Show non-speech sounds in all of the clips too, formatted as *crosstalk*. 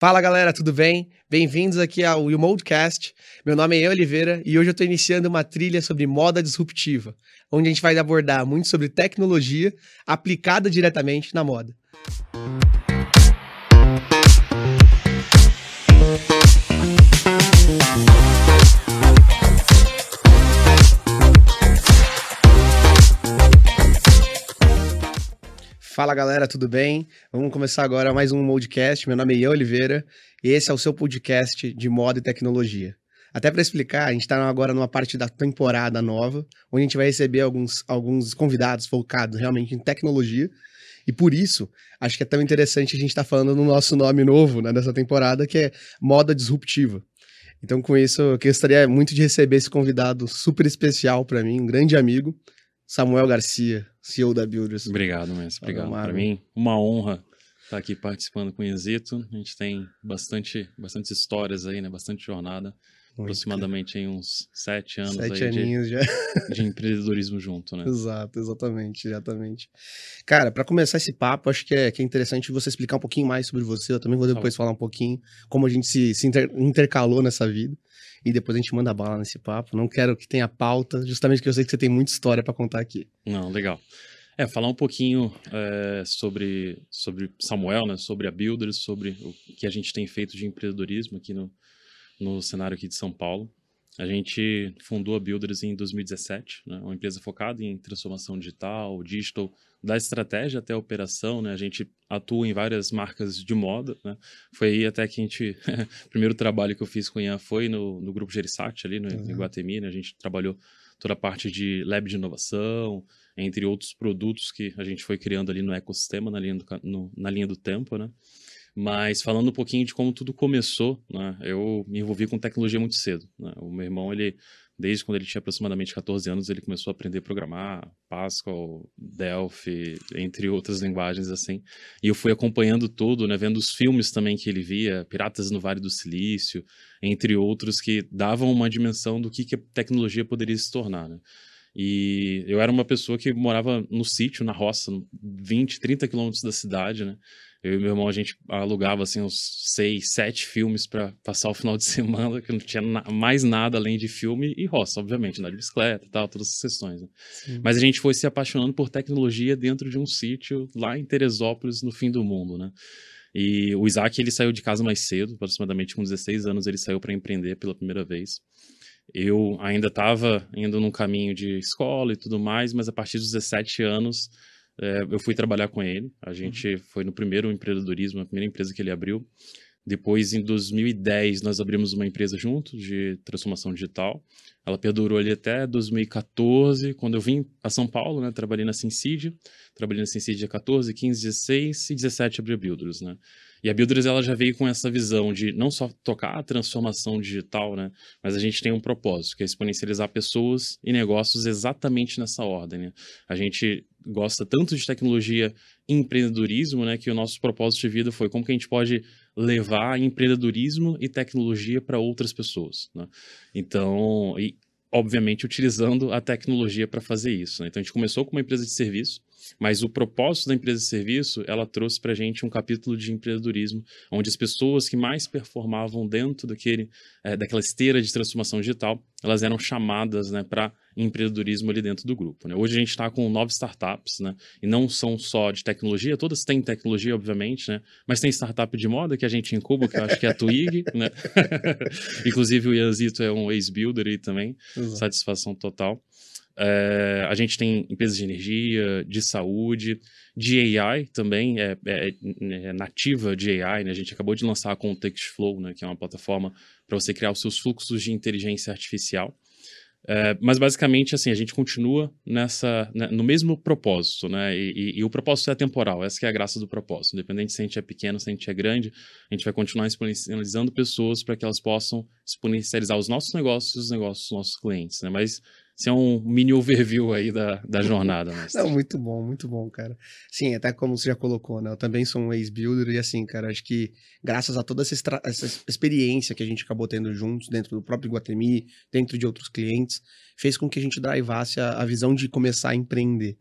Fala galera, tudo bem? Bem-vindos aqui ao Modecast. Meu nome é Oliveira e hoje eu estou iniciando uma trilha sobre moda disruptiva, onde a gente vai abordar muito sobre tecnologia aplicada diretamente na moda. Fala galera, tudo bem? Vamos começar agora mais um Modcast. Meu nome é Ian Oliveira e esse é o seu podcast de moda e tecnologia. Até para explicar, a gente está agora numa parte da temporada nova, onde a gente vai receber alguns, alguns convidados focados realmente em tecnologia. E por isso, acho que é tão interessante a gente estar tá falando no nosso nome novo né, dessa temporada, que é Moda Disruptiva. Então, com isso, eu gostaria muito de receber esse convidado super especial para mim, um grande amigo, Samuel Garcia, CEO da Builders. Obrigado, mestre. Obrigado. Para mim, uma honra estar aqui participando com o Exito. A gente tem bastante, bastante histórias aí, né? Bastante jornada. Muito aproximadamente em uns sete anos sete aí aninhos de, já. *laughs* de empreendedorismo junto, né? Exato, exatamente, exatamente. Cara, para começar esse papo, acho que é, que é interessante você explicar um pouquinho mais sobre você. Eu também vou tá depois tá falar um pouquinho como a gente se, se inter, intercalou nessa vida e depois a gente manda bala nesse papo. Não quero que tenha pauta, justamente porque eu sei que você tem muita história para contar aqui. Não, legal. É, falar um pouquinho é, sobre, sobre Samuel, né, sobre a Builders, sobre o que a gente tem feito de empreendedorismo aqui no, no cenário aqui de São Paulo. A gente fundou a Builders em 2017, né, uma empresa focada em transformação digital, digital, da estratégia até a operação, né? A gente atua em várias marcas de moda, né? Foi aí até que a gente... o *laughs* primeiro trabalho que eu fiz com o Ian foi no, no Grupo Gerisat, ali no, uhum. em Guatemi, né? A gente trabalhou toda a parte de lab de inovação, entre outros produtos que a gente foi criando ali no ecossistema, na linha do, no, na linha do tempo, né? Mas falando um pouquinho de como tudo começou, né? Eu me envolvi com tecnologia muito cedo. Né? O meu irmão, ele desde quando ele tinha aproximadamente 14 anos, ele começou a aprender a programar, Pascal, Delphi, entre outras linguagens assim. E eu fui acompanhando tudo, né, vendo os filmes também que ele via, Piratas no Vale do Silício, entre outros que davam uma dimensão do que, que a tecnologia poderia se tornar, né? E eu era uma pessoa que morava no sítio, na roça, 20, 30 quilômetros da cidade, né? Eu e meu irmão, a gente alugava, assim, uns seis, sete filmes para passar o final de *laughs* semana, que não tinha na mais nada além de filme e roça, obviamente, andar de bicicleta e tal, todas essas questões. Né? Mas a gente foi se apaixonando por tecnologia dentro de um sítio lá em Teresópolis, no fim do mundo, né? E o Isaac, ele saiu de casa mais cedo, aproximadamente com 16 anos, ele saiu para empreender pela primeira vez. Eu ainda estava indo num caminho de escola e tudo mais, mas a partir dos 17 anos é, eu fui trabalhar com ele. A gente uhum. foi no primeiro empreendedorismo, a primeira empresa que ele abriu. Depois, em 2010, nós abrimos uma empresa juntos de transformação digital. Ela perdurou ali até 2014, quando eu vim a São Paulo, né? Trabalhei na Syncid. Trabalhei na Syncid 14, 15, 16 e 17 abri a Builders, né? E a Builders ela já veio com essa visão de não só tocar a transformação digital, né, mas a gente tem um propósito, que é exponencializar pessoas e negócios exatamente nessa ordem. Né? A gente gosta tanto de tecnologia e empreendedorismo, né, que o nosso propósito de vida foi como que a gente pode levar empreendedorismo e tecnologia para outras pessoas. Né? Então, e, obviamente utilizando a tecnologia para fazer isso. Né? Então a gente começou com uma empresa de serviço, mas o propósito da empresa de serviço, ela trouxe para a gente um capítulo de empreendedorismo, onde as pessoas que mais performavam dentro daquele, é, daquela esteira de transformação digital, elas eram chamadas né, para empreendedorismo ali dentro do grupo. Né? Hoje a gente está com nove startups, né? e não são só de tecnologia, todas têm tecnologia, obviamente, né? mas tem startup de moda que a gente incuba, que eu acho que é a Twig. *laughs* né? *laughs* Inclusive o Ianzito é um ex-builder aí também, Exato. satisfação total. É, a gente tem empresas de energia, de saúde, de AI também, é, é, é nativa de AI, né? A gente acabou de lançar a Contextflow, né? Que é uma plataforma para você criar os seus fluxos de inteligência artificial. É, mas basicamente, assim, a gente continua nessa, né, no mesmo propósito, né? E, e, e, o propósito é temporal, essa é a graça do propósito. Independente se a gente é pequeno, se a gente é grande, a gente vai continuar exponencializando pessoas para que elas possam exponencializar os nossos negócios e os negócios dos nossos clientes, né? Mas isso é um mini overview aí da, da jornada. Não, muito bom, muito bom, cara. Sim, até como você já colocou, né? Eu também sou um ex-builder e assim, cara, acho que graças a toda essa, essa, experiência que a gente acabou tendo juntos dentro do próprio Guatemi, dentro de outros clientes, fez com que a gente drivasse a, a visão de começar a empreender.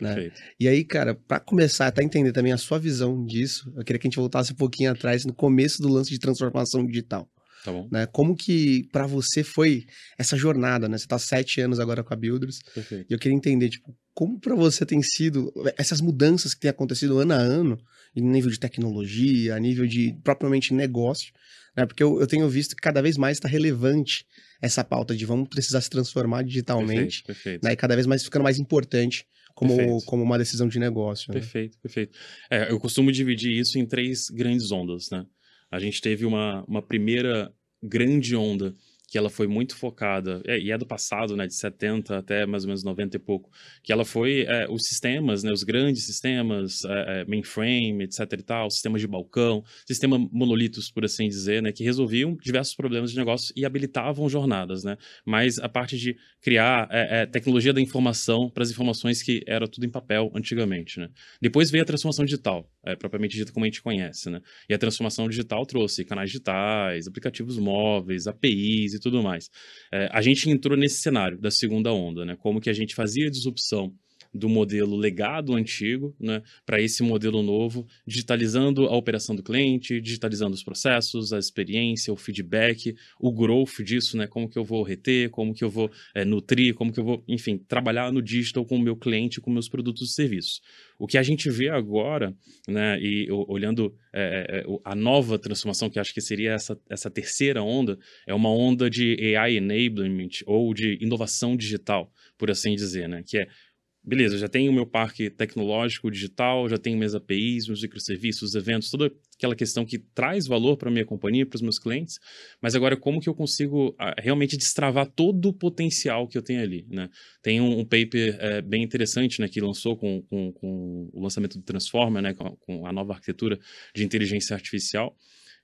Né? E aí, cara, para começar a entender também a sua visão disso, eu queria que a gente voltasse um pouquinho atrás no começo do lance de transformação digital. Tá bom. Né? Como que para você foi essa jornada, né? Você tá sete anos agora com a Builders. Perfeito. E eu queria entender, tipo, como para você tem sido essas mudanças que têm acontecido ano a ano, em nível de tecnologia, a nível de propriamente negócio, né? Porque eu, eu tenho visto que cada vez mais está relevante essa pauta de vamos precisar se transformar digitalmente, perfeito, perfeito. Né? E cada vez mais ficando mais importante como, como uma decisão de negócio. Né? Perfeito, perfeito. É, eu costumo dividir isso em três grandes ondas, né? A gente teve uma, uma primeira grande onda que ela foi muito focada, é, e é do passado, né, de 70 até mais ou menos 90 e pouco, que ela foi é, os sistemas, né, os grandes sistemas, é, é, mainframe, etc e tal, sistemas de balcão, sistema monolitos, por assim dizer, né, que resolviam diversos problemas de negócio e habilitavam jornadas, né, mas a parte de criar é, é, tecnologia da informação para as informações que era tudo em papel antigamente, né. Depois veio a transformação digital, propriamente dita como a gente conhece, né, e a transformação digital trouxe canais digitais, aplicativos móveis, APIs e tudo mais. É, a gente entrou nesse cenário da segunda onda, né? Como que a gente fazia disrupção do modelo legado antigo né, para esse modelo novo, digitalizando a operação do cliente, digitalizando os processos, a experiência, o feedback, o growth disso, né, como que eu vou reter, como que eu vou é, nutrir, como que eu vou, enfim, trabalhar no digital com o meu cliente, com meus produtos e serviços. O que a gente vê agora, né, e olhando é, a nova transformação, que acho que seria essa, essa terceira onda, é uma onda de AI enablement ou de inovação digital, por assim dizer, né, que é beleza, já tenho o meu parque tecnológico digital, já tenho minhas APIs, meus microserviços, eventos, toda aquela questão que traz valor para a minha companhia, para os meus clientes, mas agora como que eu consigo ah, realmente destravar todo o potencial que eu tenho ali, né? Tem um, um paper é, bem interessante, né, que lançou com, com, com, o lançamento do Transformer, né, com, com a nova arquitetura de inteligência artificial,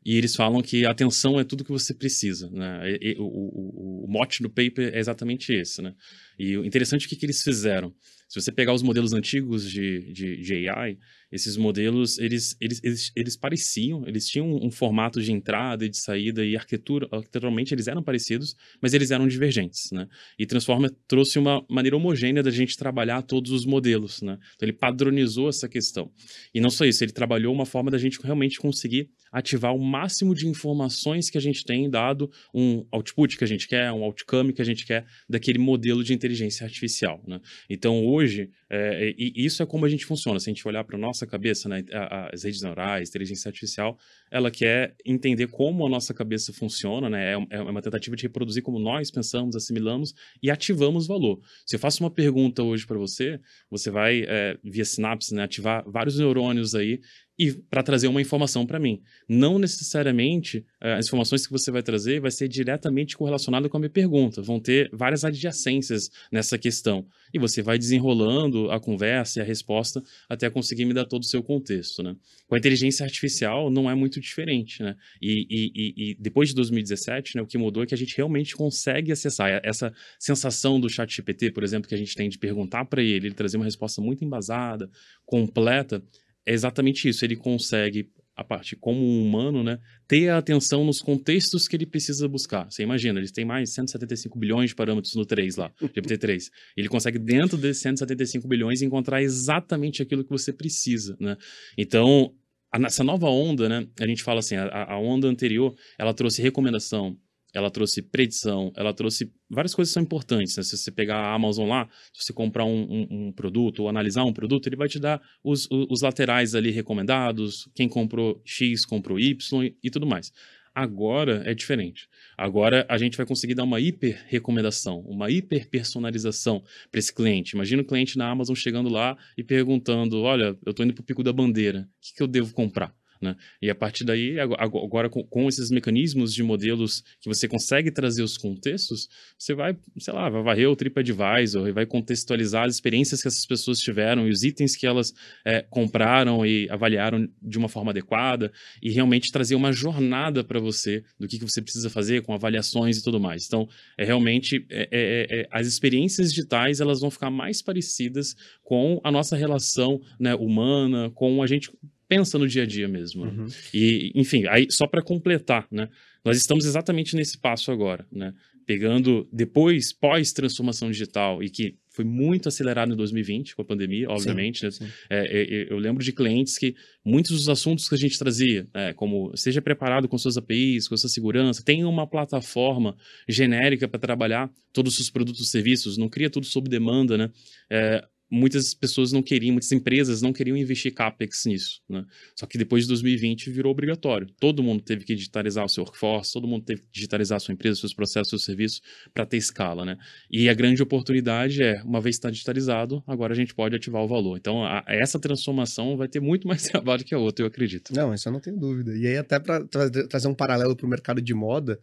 e eles falam que atenção é tudo que você precisa, né? E, o, o, o, mote do paper é exatamente esse, né? E o interessante é o que, que eles fizeram. Se você pegar os modelos antigos de, de, de AI, esses modelos, eles, eles, eles, eles, pareciam, eles tinham um formato de entrada e de saída e arquitetura, arquiteturalmente eles eram parecidos, mas eles eram divergentes, né? E Transformer trouxe uma maneira homogênea da gente trabalhar todos os modelos, né? Então ele padronizou essa questão. E não só isso, ele trabalhou uma forma da gente realmente conseguir ativar o máximo de informações que a gente tem, dado um output que a gente quer, um outcome que a gente quer daquele modelo de inteligência artificial. Né? Então, hoje, é, e isso é como a gente funciona. Se a gente olhar para a nossa cabeça, né, as redes neurais, inteligência artificial, ela quer entender como a nossa cabeça funciona, né? É, é uma tentativa de reproduzir como nós pensamos, assimilamos e ativamos valor. Se eu faço uma pergunta hoje para você, você vai, é, via sinapse, né, ativar vários neurônios aí e para trazer uma informação para mim. Não necessariamente uh, as informações que você vai trazer vai ser diretamente correlacionada com a minha pergunta. Vão ter várias adjacências nessa questão. E você vai desenrolando a conversa e a resposta até conseguir me dar todo o seu contexto. Né? Com a inteligência artificial não é muito diferente. Né? E, e, e depois de 2017, né, o que mudou é que a gente realmente consegue acessar essa sensação do chat GPT, por exemplo, que a gente tem de perguntar para ele, ele trazer uma resposta muito embasada, completa, é exatamente isso. Ele consegue, a parte como um humano, né, ter a atenção nos contextos que ele precisa buscar. Você imagina, eles têm mais 175 bilhões de parâmetros no 3 lá, *laughs* GPT-3. Ele consegue, dentro desses 175 bilhões, encontrar exatamente aquilo que você precisa, né? Então, essa nova onda, né, a gente fala assim, a, a onda anterior, ela trouxe recomendação, ela trouxe predição, ela trouxe várias coisas que são importantes. Né? Se você pegar a Amazon lá, se você comprar um, um, um produto ou analisar um produto, ele vai te dar os, os, laterais ali recomendados, quem comprou X comprou Y e, e tudo mais. Agora é diferente. Agora a gente vai conseguir dar uma hiper recomendação, uma hiper personalização para esse cliente. Imagina o cliente na Amazon chegando lá e perguntando: Olha, eu estou indo para o Pico da Bandeira, o que, que eu devo comprar? Né? E a partir daí, agora com, esses mecanismos de modelos que você consegue trazer os contextos, você vai, sei lá, vai varrer o TripAdvisor e vai contextualizar as experiências que essas pessoas tiveram e os itens que elas é, compraram e avaliaram de uma forma adequada e realmente trazer uma jornada para você do que, que você precisa fazer com avaliações e tudo mais. Então, é realmente é, é, é, as experiências digitais elas vão ficar mais parecidas com a nossa relação né, humana, com a gente pensa no dia a dia mesmo. Né? Uhum. E, enfim, aí só para completar, né? Nós estamos exatamente nesse passo agora, né? Pegando depois, pós-transformação digital, e que foi muito acelerado em 2020 com a pandemia, obviamente. Sim, né? sim. É, é, é, eu lembro de clientes que muitos dos assuntos que a gente trazia, é, como seja preparado com suas APIs, com sua segurança, tenha uma plataforma genérica para trabalhar todos os seus produtos e serviços, não cria tudo sob demanda, né? É, muitas pessoas não queriam, muitas empresas não queriam investir capex nisso, né? Só que depois de 2020 virou obrigatório. Todo mundo teve que digitalizar o seu workforce, todo mundo teve que digitalizar a sua empresa, seus processos, seus serviços para ter escala, né? E a grande oportunidade é, uma vez está digitalizado, agora a gente pode ativar o valor. Então, a, essa transformação vai ter muito mais *laughs* trabalho que a outra, eu acredito. Não, isso eu não tenho dúvida. E aí até para tra trazer um paralelo para o mercado de moda,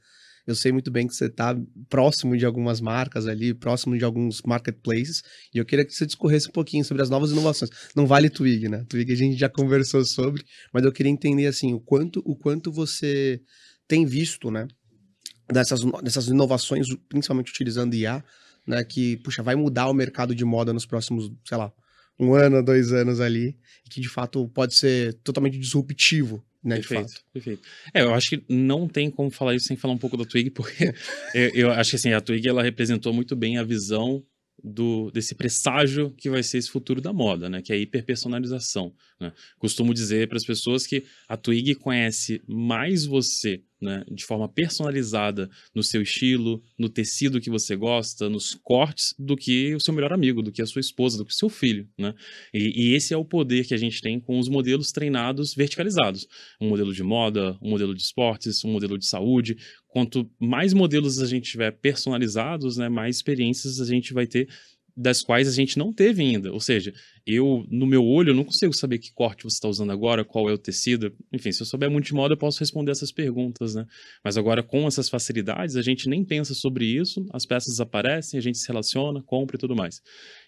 eu sei muito bem que você está próximo de algumas marcas ali, próximo de alguns marketplaces, e eu queria que você discorresse um pouquinho sobre as novas inovações. Não vale Twig, né? Twig a gente já conversou sobre, mas eu queria entender assim, o quanto, o quanto você tem visto, né, dessas, dessas inovações, principalmente utilizando IA, né, que, puxa, vai mudar o mercado de moda nos próximos, sei lá, um ano, dois anos ali, que de fato pode ser totalmente disruptivo né, perfeito, perfeito. É, eu acho que não tem como falar isso sem falar um pouco da Twig, porque *laughs* eu, eu, acho que assim, a Twig ela representou muito bem a visão do, desse presságio que vai ser esse futuro da moda, né? Que é a hiperpersonalização. Né? Costumo dizer para as pessoas que a Twig conhece mais você né, de forma personalizada no seu estilo, no tecido que você gosta, nos cortes, do que o seu melhor amigo, do que a sua esposa, do que o seu filho. Né? E, e esse é o poder que a gente tem com os modelos treinados verticalizados. Um modelo de moda, um modelo de esportes, um modelo de saúde. Quanto mais modelos a gente tiver personalizados, né, mais experiências a gente vai ter das quais a gente não teve ainda. Ou seja, eu, no meu olho, não consigo saber que corte você está usando agora, qual é o tecido. Enfim, se eu souber muito de moda, eu posso responder essas perguntas, né? Mas agora, com essas facilidades, a gente nem pensa sobre isso, as peças aparecem, a gente se relaciona, compra e tudo mais.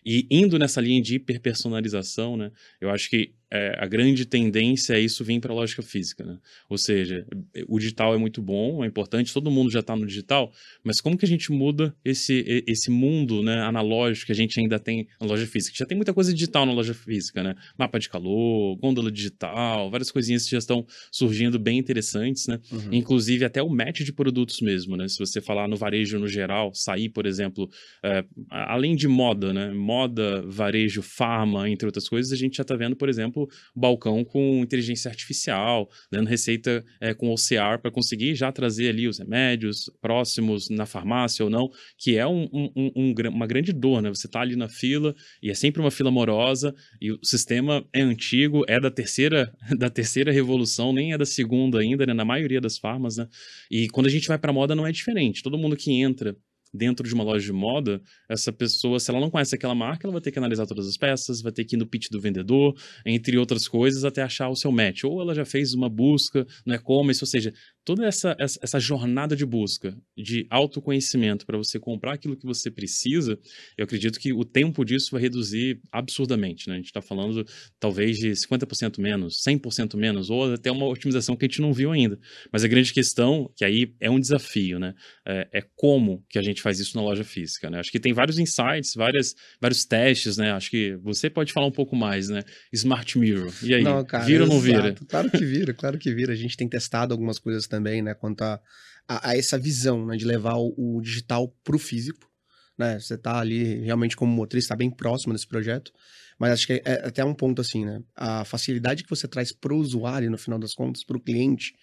E indo nessa linha de hiperpersonalização, né? Eu acho que é, a grande tendência é isso vir para a lógica física, né? Ou seja, o digital é muito bom, é importante, todo mundo já está no digital, mas como que a gente muda esse, esse mundo né, analógico que a gente ainda tem na loja física? Já tem muita coisa digital na loja física, né? Mapa de calor, gôndola digital, várias coisinhas que já estão surgindo bem interessantes, né? Uhum. Inclusive até o match de produtos mesmo, né? Se você falar no varejo no geral, sair, por exemplo, é, além de moda, né? Moda, varejo, farma, entre outras coisas, a gente já está vendo, por exemplo, balcão com inteligência artificial, dando receita é, com OCR para conseguir já trazer ali os remédios próximos na farmácia ou não, que é um, um, um, uma grande dor, né? Você está ali na fila e é sempre uma fila morosa e o sistema é antigo, é da terceira, *laughs* da terceira revolução, nem é da segunda ainda, né, na maioria das farmas, né? E quando a gente vai para moda não é diferente. Todo mundo que entra dentro de uma loja de moda, essa pessoa, se ela não conhece aquela marca, ela vai ter que analisar todas as peças, vai ter que ir no pitch do vendedor, entre outras coisas, até achar o seu match. Ou ela já fez uma busca no e-commerce, ou seja, toda essa, essa, essa jornada de busca, de autoconhecimento para você comprar aquilo que você precisa, eu acredito que o tempo disso vai reduzir absurdamente. Né? A gente está falando talvez de 50% menos, 100% menos, ou até uma otimização que a gente não viu ainda. Mas a grande questão, que aí é um desafio, né? é, é como que a gente faz isso na loja física, né? Acho que tem vários insights, várias, vários testes, né? Acho que você pode falar um pouco mais, né? Smart Mirror. E aí, não, cara, vira ou não vira? Claro que vira, claro que vira. A gente tem testado algumas coisas também, né? Quanto a, a, a essa visão, né? De levar o, o digital para o físico, né? Você está ali realmente como motriz, está bem próximo desse projeto. Mas acho que é, é até um ponto assim, né? A facilidade que você traz para o usuário, no final das contas, para o cliente,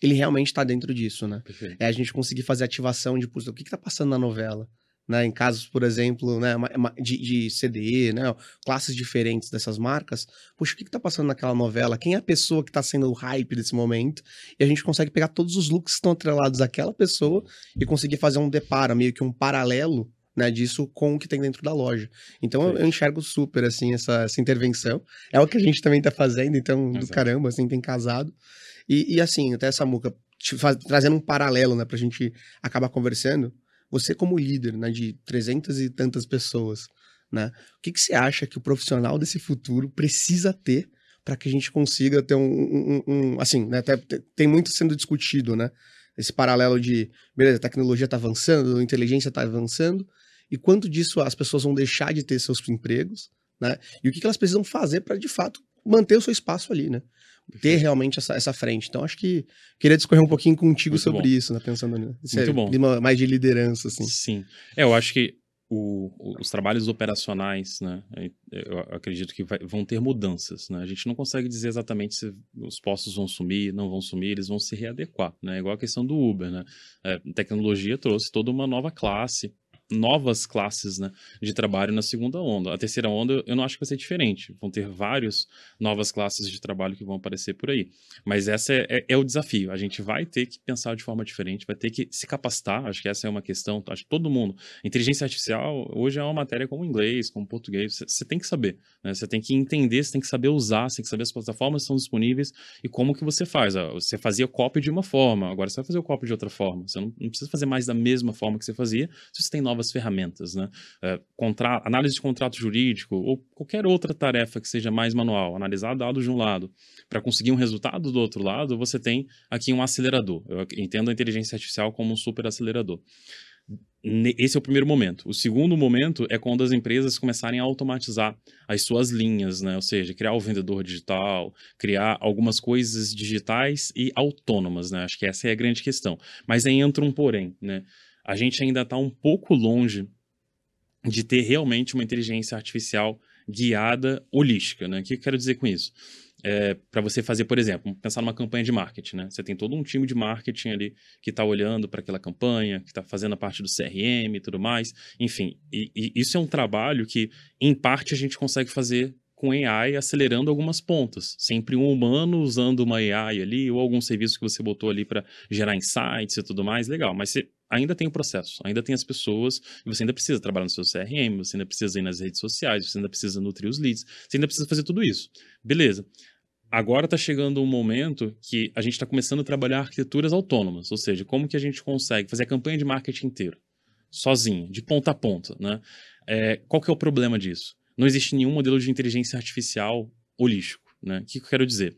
ele realmente está dentro disso, né? Perfeito. É a gente conseguir fazer ativação de, o que está passando na novela? Né, em casos, por exemplo, né, de, de CDE, né, classes diferentes dessas marcas, puxa, o que está passando naquela novela? Quem é a pessoa que está sendo o hype desse momento? E a gente consegue pegar todos os looks que estão atrelados àquela pessoa e conseguir fazer um deparo, meio que um paralelo né, disso com o que tem dentro da loja. Então eu, eu, enxergo super assim essa, essa intervenção. É o que a gente também está fazendo, então Exato. do caramba, assim, tem casado. E, e assim, até essa muca trazendo um paralelo, né, pra gente acabar conversando. Você como líder, né, de 300 e tantas pessoas, né? O que, que você acha que o profissional desse futuro precisa ter para que a gente consiga ter um, um, um assim, né, tem muito sendo discutido, né? Esse paralelo de, beleza, a tecnologia está avançando, a inteligência está avançando, e quanto disso as pessoas vão deixar de ter seus empregos, né? E o que, que elas precisam fazer para, de fato, manter o seu espaço ali, né? ter realmente essa, essa frente. Então, acho que queria discorrer um pouquinho contigo Muito sobre bom. isso, né? Pensando nisso. Muito bom. mais de liderança, assim. Sim. É, eu acho que o, os trabalhos operacionais, né, eu acredito que vai, vão ter mudanças, né? A gente não consegue dizer exatamente se os postos vão sumir, não vão sumir, eles vão se readequar, né? Igual a questão do Uber, né? É, tecnologia trouxe toda uma nova classe novas classes né, de trabalho na segunda onda. A terceira onda eu não acho que vai ser diferente. Vão ter várias novas classes de trabalho que vão aparecer por aí. Mas essa é, é, é, o desafio. A gente vai ter que pensar de forma diferente, vai ter que se capacitar. Acho que essa é uma questão. Acho que todo mundo. Inteligência artificial hoje é uma matéria como inglês, como português. Você tem que saber. Né? Você tem que entender, você tem que saber usar, você tem que saber as plataformas que estão disponíveis e como que você faz. Você fazia copy de uma forma, agora você vai fazer o copy de outra forma. Você não, não precisa fazer mais da mesma forma que você fazia se você tem novas novas ferramentas, né? É, contra... Análise de contrato jurídico ou qualquer outra tarefa que seja mais manual, analisar dados de um lado para conseguir um resultado do outro lado, você tem aqui um acelerador. Eu entendo a inteligência artificial como um super acelerador. Esse é o primeiro momento. O segundo momento é quando as empresas começarem a automatizar as suas linhas, né? Ou seja, criar o vendedor digital, criar algumas coisas digitais e autônomas, né? Acho que essa é a grande questão. Mas aí entra um porém, né? A gente ainda está um pouco longe de ter realmente uma inteligência artificial guiada holística, né? O que eu quero dizer com isso? É, para você fazer, por exemplo, pensar numa campanha de marketing, né? Você tem todo um time de marketing ali que está olhando para aquela campanha, que está fazendo a parte do CRM e tudo mais. Enfim, e, e isso é um trabalho que, em parte, a gente consegue fazer com AI acelerando algumas pontas. Sempre um humano usando uma AI ali, ou algum serviço que você botou ali para gerar insights e tudo mais, legal. Mas você ainda tem o processo, ainda tem as pessoas, e você ainda precisa trabalhar no seu CRM, você ainda precisa ir nas redes sociais, você ainda precisa nutrir os leads, você ainda precisa fazer tudo isso. Beleza. Agora está chegando um momento que a gente está começando a trabalhar arquiteturas autônomas, ou seja, como que a gente consegue fazer a campanha de marketing inteiro, sozinho, de ponta a ponta, né? É, qual que é o problema disso? Não existe nenhum modelo de inteligência artificial holístico. Né? O que, eu quero dizer?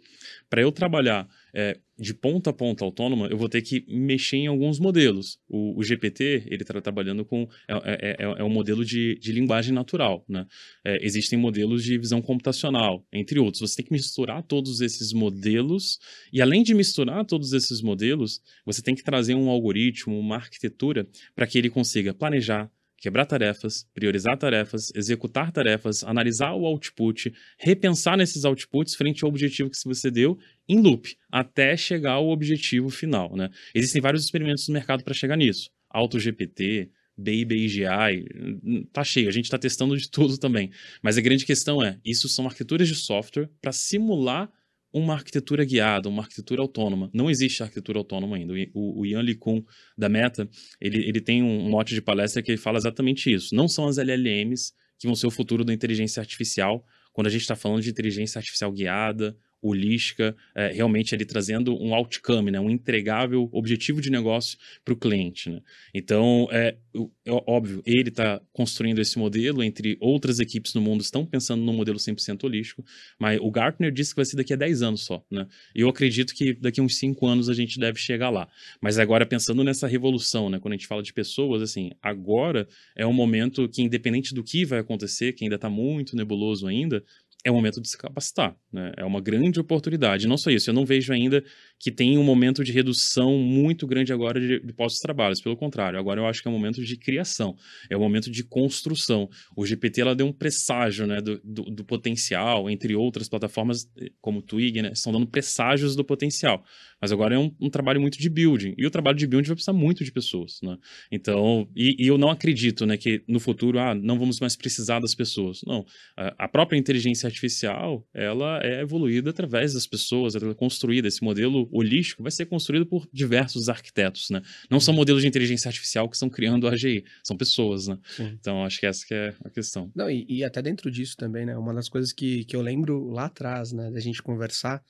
Para eu trabalhar é, de ponta a ponta autônoma, eu vou ter que mexer em alguns modelos. O, o GPT, ele está trabalhando com... É, é, é, é, um modelo de, de linguagem natural. Né? É, existem modelos de visão computacional, entre outros. Você tem que misturar todos esses modelos e, além de misturar todos esses modelos, você tem que trazer um algoritmo, uma arquitetura, para que ele consiga planejar, quebrar tarefas, priorizar tarefas, executar tarefas, analisar o output, repensar nesses outputs frente ao objetivo que você deu em loop, até chegar ao objetivo final. Né? Existem vários experimentos no mercado para chegar nisso. AutoGPT, Baby AGI, tá cheio, a gente está testando de tudo também. Mas a grande questão é, isso são arquiteturas de software para simular uma arquitetura guiada, uma arquitetura autônoma. Não existe arquitetura autônoma ainda. O, o Ian LeCun, da Meta, ele, ele tem um mote de palestra que ele fala exatamente isso. Não são as LLMs que vão ser o futuro da inteligência artificial, quando a gente está falando de inteligência artificial guiada, holística, é, realmente ali trazendo um outcome, né, um entregável objetivo de negócio para o cliente. Né? Então, é, é óbvio, ele está construindo esse modelo, entre outras equipes no mundo estão pensando num modelo 100% holístico, mas o Gartner disse que vai ser daqui a 10 anos só. Né? Eu acredito que daqui a uns 5 anos a gente deve chegar lá. Mas agora, pensando nessa revolução, né, quando a gente fala de pessoas, assim, agora é um momento que, independente do que vai acontecer, que ainda está muito nebuloso ainda, é o momento de se capacitar. Né? É uma grande oportunidade. Não só isso, eu não vejo ainda que tem um momento de redução muito grande agora de, de postos de trabalho. Pelo contrário, agora eu acho que é um momento de criação, é um momento de construção. O GPT ela deu um presságio né, do, do, do potencial, entre outras plataformas eh, como o Twig, né, estão dando presságios do potencial. Mas agora é um, um, trabalho muito de building. E o trabalho de building vai precisar muito de pessoas. Né? Então, e, e eu não acredito né, que no futuro ah, não vamos mais precisar das pessoas. Não. A, a própria inteligência artificial ela é evoluída através das pessoas, ela é construída. Esse modelo holístico vai ser construído por diversos arquitetos, né? Não são modelos de inteligência artificial que estão criando a AGI, são pessoas, né? Sim. Então, acho que essa que é a questão. Não, e, e, até dentro disso também, né? Uma das coisas que, que eu lembro lá atrás, né, da gente conversar,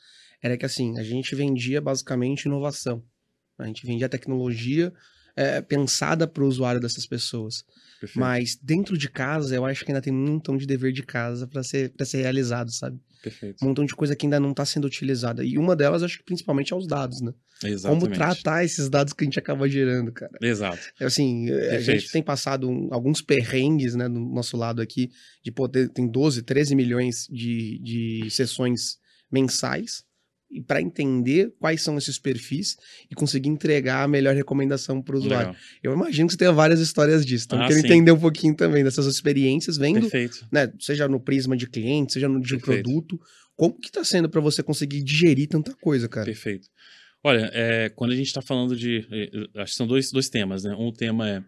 era que, assim, a gente vendia basicamente inovação. A gente vendia tecnologia é, pensada para o usuário dessas pessoas. Perfeito. Mas dentro de casa, eu acho que ainda tem um montão de dever de casa para ser, ser realizado, sabe? Perfeito. Um montão de coisa que ainda não está sendo utilizada. E uma delas, acho que principalmente é os dados, né? Exatamente. Como tratar esses dados que a gente acaba gerando, cara. Exato. É, assim, Perfeito. a gente tem passado um, alguns perrengues, né, do nosso lado aqui, de poder, tem 12, 13 milhões de, de sessões mensais e para entender quais são esses perfis e conseguir entregar a melhor recomendação para o usuário. Legal. Eu imagino que você tenha várias histórias disso. Então, Ah, quero sim. entender um pouquinho também dessas experiências, vendo, Perfeito. né, seja no prisma de cliente, seja no de Perfeito. produto. Como que tá sendo para você conseguir digerir tanta coisa, cara? Perfeito. Olha, é, quando a gente está falando de. eh, Acho que são dois, dois temas, né? Um tema é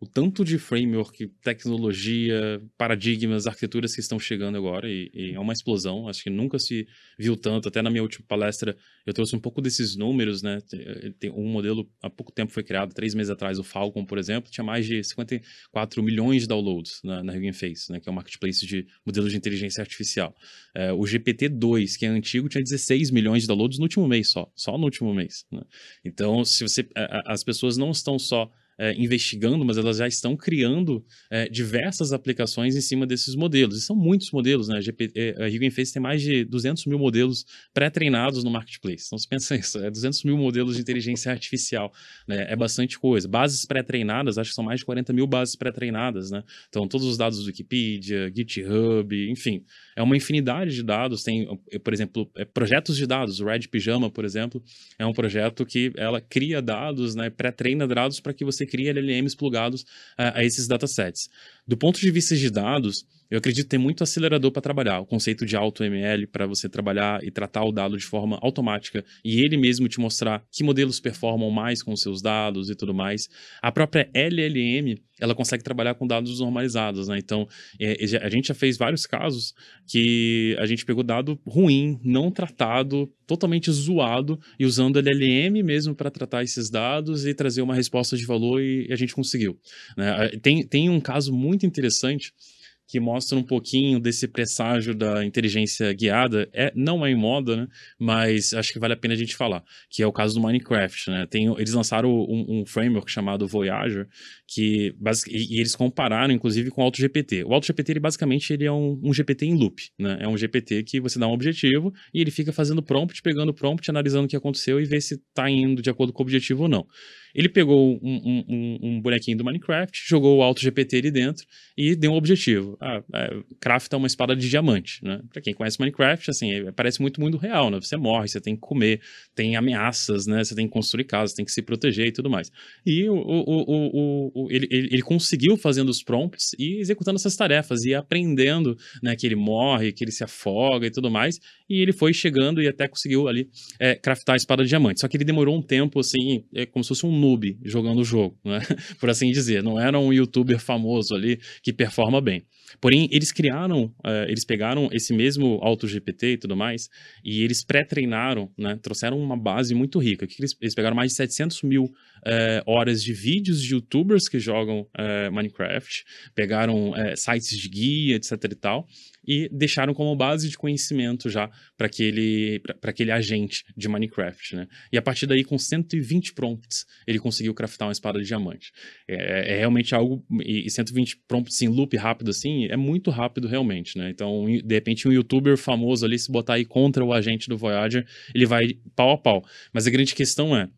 o tanto de framework, tecnologia, paradigmas, arquiteturas que estão chegando agora, e, e é uma explosão. Acho que nunca se viu tanto. Até na minha última palestra, eu trouxe um pouco desses números, né? Tem- eh, um modelo há pouco tempo foi criado, três meses atrás, o Falcon, por exemplo, tinha mais de 54 milhões de downloads na, na Hugging Face, né? Que é um marketplace de modelos de inteligência artificial. É, o GPT-2, que é antigo, tinha 16 milhões de downloads no último mês só. Só no último mês. né? Então, se você, as pessoas não estão só é, investigando, mas elas já estão criando é, diversas aplicações em cima desses modelos. E são muitos modelos, né? A, GP, é, a Hugging Face tem mais de 200 mil modelos pré-treinados no marketplace. Então, você pensa isso, é 200 mil modelos de inteligência artificial. Né? É bastante coisa. Bases pré-treinadas, acho que são mais de 40 mil bases pré-treinadas, né? Então, todos os dados do Wikipedia, GitHub, enfim, é uma infinidade de dados. Tem, por exemplo, eh, projetos de dados. O Red Pijama, por exemplo, é um projeto que ela cria dados, né, pré-treina dados para que você crie LLMs plugados a, a esses datasets. Do ponto de vista de dados, eu acredito ter muito acelerador para trabalhar. O conceito de AutoML para você trabalhar e tratar o dado de forma automática e ele mesmo te mostrar que modelos performam mais com seus dados e tudo mais. A própria LLM, ela consegue trabalhar com dados normalizados, né? Então, é, a gente já fez vários casos que a gente pegou dado ruim, não tratado, totalmente zoado, e usando LLM mesmo para tratar esses dados e trazer uma resposta de valor e a gente conseguiu. né? Tem, tem um caso muito interessante que mostra um pouquinho desse presságio da inteligência guiada. É, não é em moda, né? Mas acho que vale a pena a gente falar, que é o caso do Minecraft, né? Tem, eles lançaram um, um framework chamado Voyager, que e, e eles compararam, inclusive, com o AutoGPT. O AutoGPT, ele basicamente, ele é um, um GPT em loop, né? É um GPT que você dá um objetivo e ele fica fazendo prompt, pegando prompt, analisando o que aconteceu e vê se está indo de acordo com o objetivo ou não. Ele pegou um, um, um, bonequinho do Minecraft, jogou o AutoGPT ali dentro e deu um objetivo. Ah, é, crafta uma espada de diamante, né? Pra quem conhece Minecraft, assim, é, parece muito mundo real, né? Você morre, você tem que comer, tem ameaças, né? Você tem que construir casa, tem que se proteger e tudo mais. E o, o, o ele, ele, ele conseguiu fazendo os prompts e executando essas tarefas e aprendendo, né? Que ele morre, que ele se afoga e tudo mais. E ele foi chegando e até conseguiu ali é, craftar a espada de diamante. Só que ele demorou um tempo, assim, é como se fosse um noob jogando o jogo, né? *laughs* Por assim dizer. Não era um youtuber famoso ali que performa bem. Porém, eles criaram, uh, eles pegaram esse mesmo AutoGPT e tudo mais, e eles pré-treinaram, né, trouxeram uma base muito rica. Que eles, eles pegaram mais de 700 mil uh, horas de vídeos de youtubers que jogam uh, Minecraft, pegaram sites de guia, etc e tal, e deixaram como base de conhecimento já para aquele, pra, aquele agente de Minecraft, né? E a partir daí, com 120 prompts, ele conseguiu craftar uma espada de diamante. É, é realmente algo... E 120 prompts em loop rápido assim, é muito rápido realmente, né? Então, de repente, um youtuber famoso ali, se botar aí contra o agente do Voyager, ele vai pau a pau. Mas a grande questão é,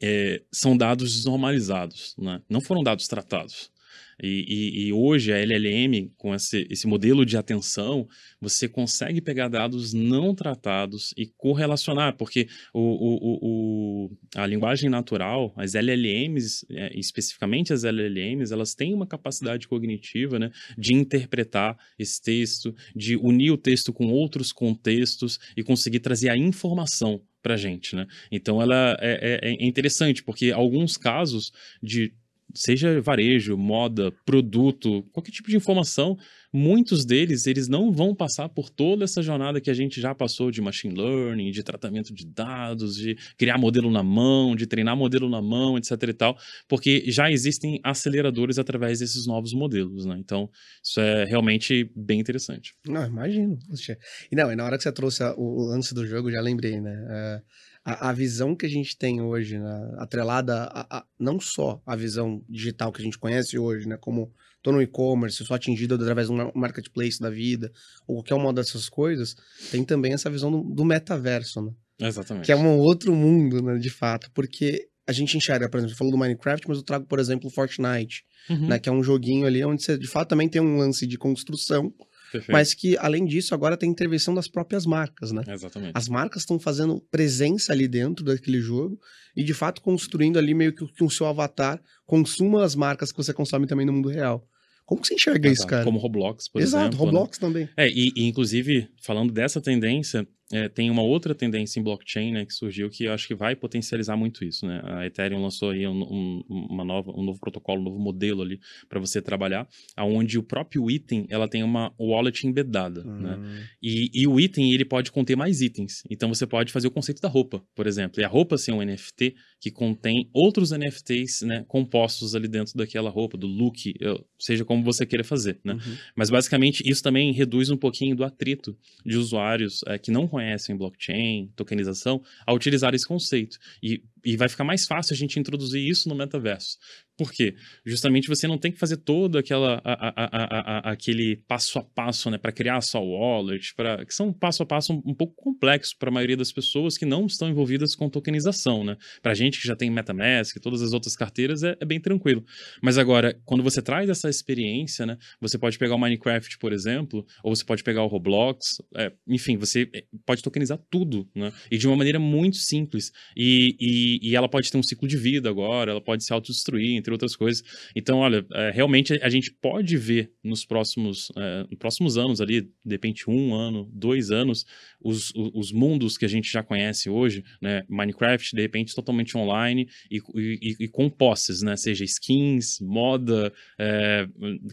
é são dados desnormalizados, né? Não foram dados tratados. E, e, e, hoje a LLM, com esse, esse, modelo de atenção, você consegue pegar dados não tratados e correlacionar, porque o, o, o, a linguagem natural, as LLMs, é, especificamente as LLMs, elas têm uma capacidade cognitiva né, de interpretar esse texto, de unir o texto com outros contextos e conseguir trazer a informação para gente. Né? Então, ela é, é, é interessante, porque alguns casos de seja varejo, moda, produto, qualquer tipo de informação, muitos deles eles não vão passar por toda essa jornada que a gente já passou de machine learning, de tratamento de dados, de criar modelo na mão, de treinar modelo na mão, etc e tal, porque já existem aceleradores através desses novos modelos, né? Então, isso é realmente bem interessante. Não, imagino. E não, e na hora que você trouxe o lance do jogo, já lembrei, né? Uh a, a, visão que a gente tem hoje, né, atrelada a, a, não só a visão digital que a gente conhece hoje, né, como tô no e-commerce, sou atingido através de um marketplace da vida, ou qualquer uma dessas coisas, tem também essa visão do, do metaverso, né? Exatamente. Que é um outro mundo, né, de fato, porque a gente enxerga, por exemplo, você falou do Minecraft, mas eu trago, por exemplo, o Fortnite, uhum. né, que é um joguinho ali onde você, de fato, também tem um lance de construção, Perfeito. mas que, além disso, agora tem intervenção das próprias marcas, né? Exatamente. As marcas estão fazendo presença ali dentro daquele jogo e, de fato, construindo ali meio que, o seu avatar consuma as marcas que você consome também no mundo real. Como que você enxerga isso, cara? Como Roblox, por Exato, exemplo. Exato, Roblox né? também. É, e, e, inclusive, falando dessa tendência, é, tem uma outra tendência em blockchain né, que surgiu que eu acho que vai potencializar muito isso. Né? A Ethereum lançou aí um, um, uma nova, um novo protocolo, um novo modelo ali para você trabalhar, onde o próprio item ela tem uma wallet embedada. Uhum. Né? Hum. E, e, o item ele pode conter mais itens. Então você pode fazer o conceito da roupa, por exemplo. E a roupa ser um NFT que contém outros NFTs né, compostos ali dentro daquela roupa, do look, seja como você queira fazer. Né? Uhum. Mas basicamente isso também reduz um pouquinho do atrito de usuários é, que não conhecem blockchain, tokenização, a utilizar esse conceito. E e vai ficar mais fácil a gente introduzir isso no metaverso. Por quê? Justamente você não tem que fazer todo aquela, a, a, a, aquele passo a passo né, para criar sua wallet, pra, que são passo a passo um, um pouco complexo para a maioria das pessoas que não estão envolvidas com tokenização. Né? Para gente que já tem MetaMask e todas as outras carteiras, é, é, bem tranquilo. Mas agora, quando você traz essa experiência, né, você pode pegar o Minecraft, por exemplo, ou você pode pegar o Roblox, é, enfim, você é, pode tokenizar tudo, né? e de uma maneira muito simples. e, e e, ela pode ter um ciclo de vida agora, ela pode se autodestruir, entre outras coisas. Então, olha, é, realmente a gente pode ver nos próximos, é, nos próximos anos ali, de repente um ano, dois anos, os, os mundos que a gente já conhece hoje, né? Minecraft, de repente, totalmente online e, e, e com posses, né? Seja skins, moda, é,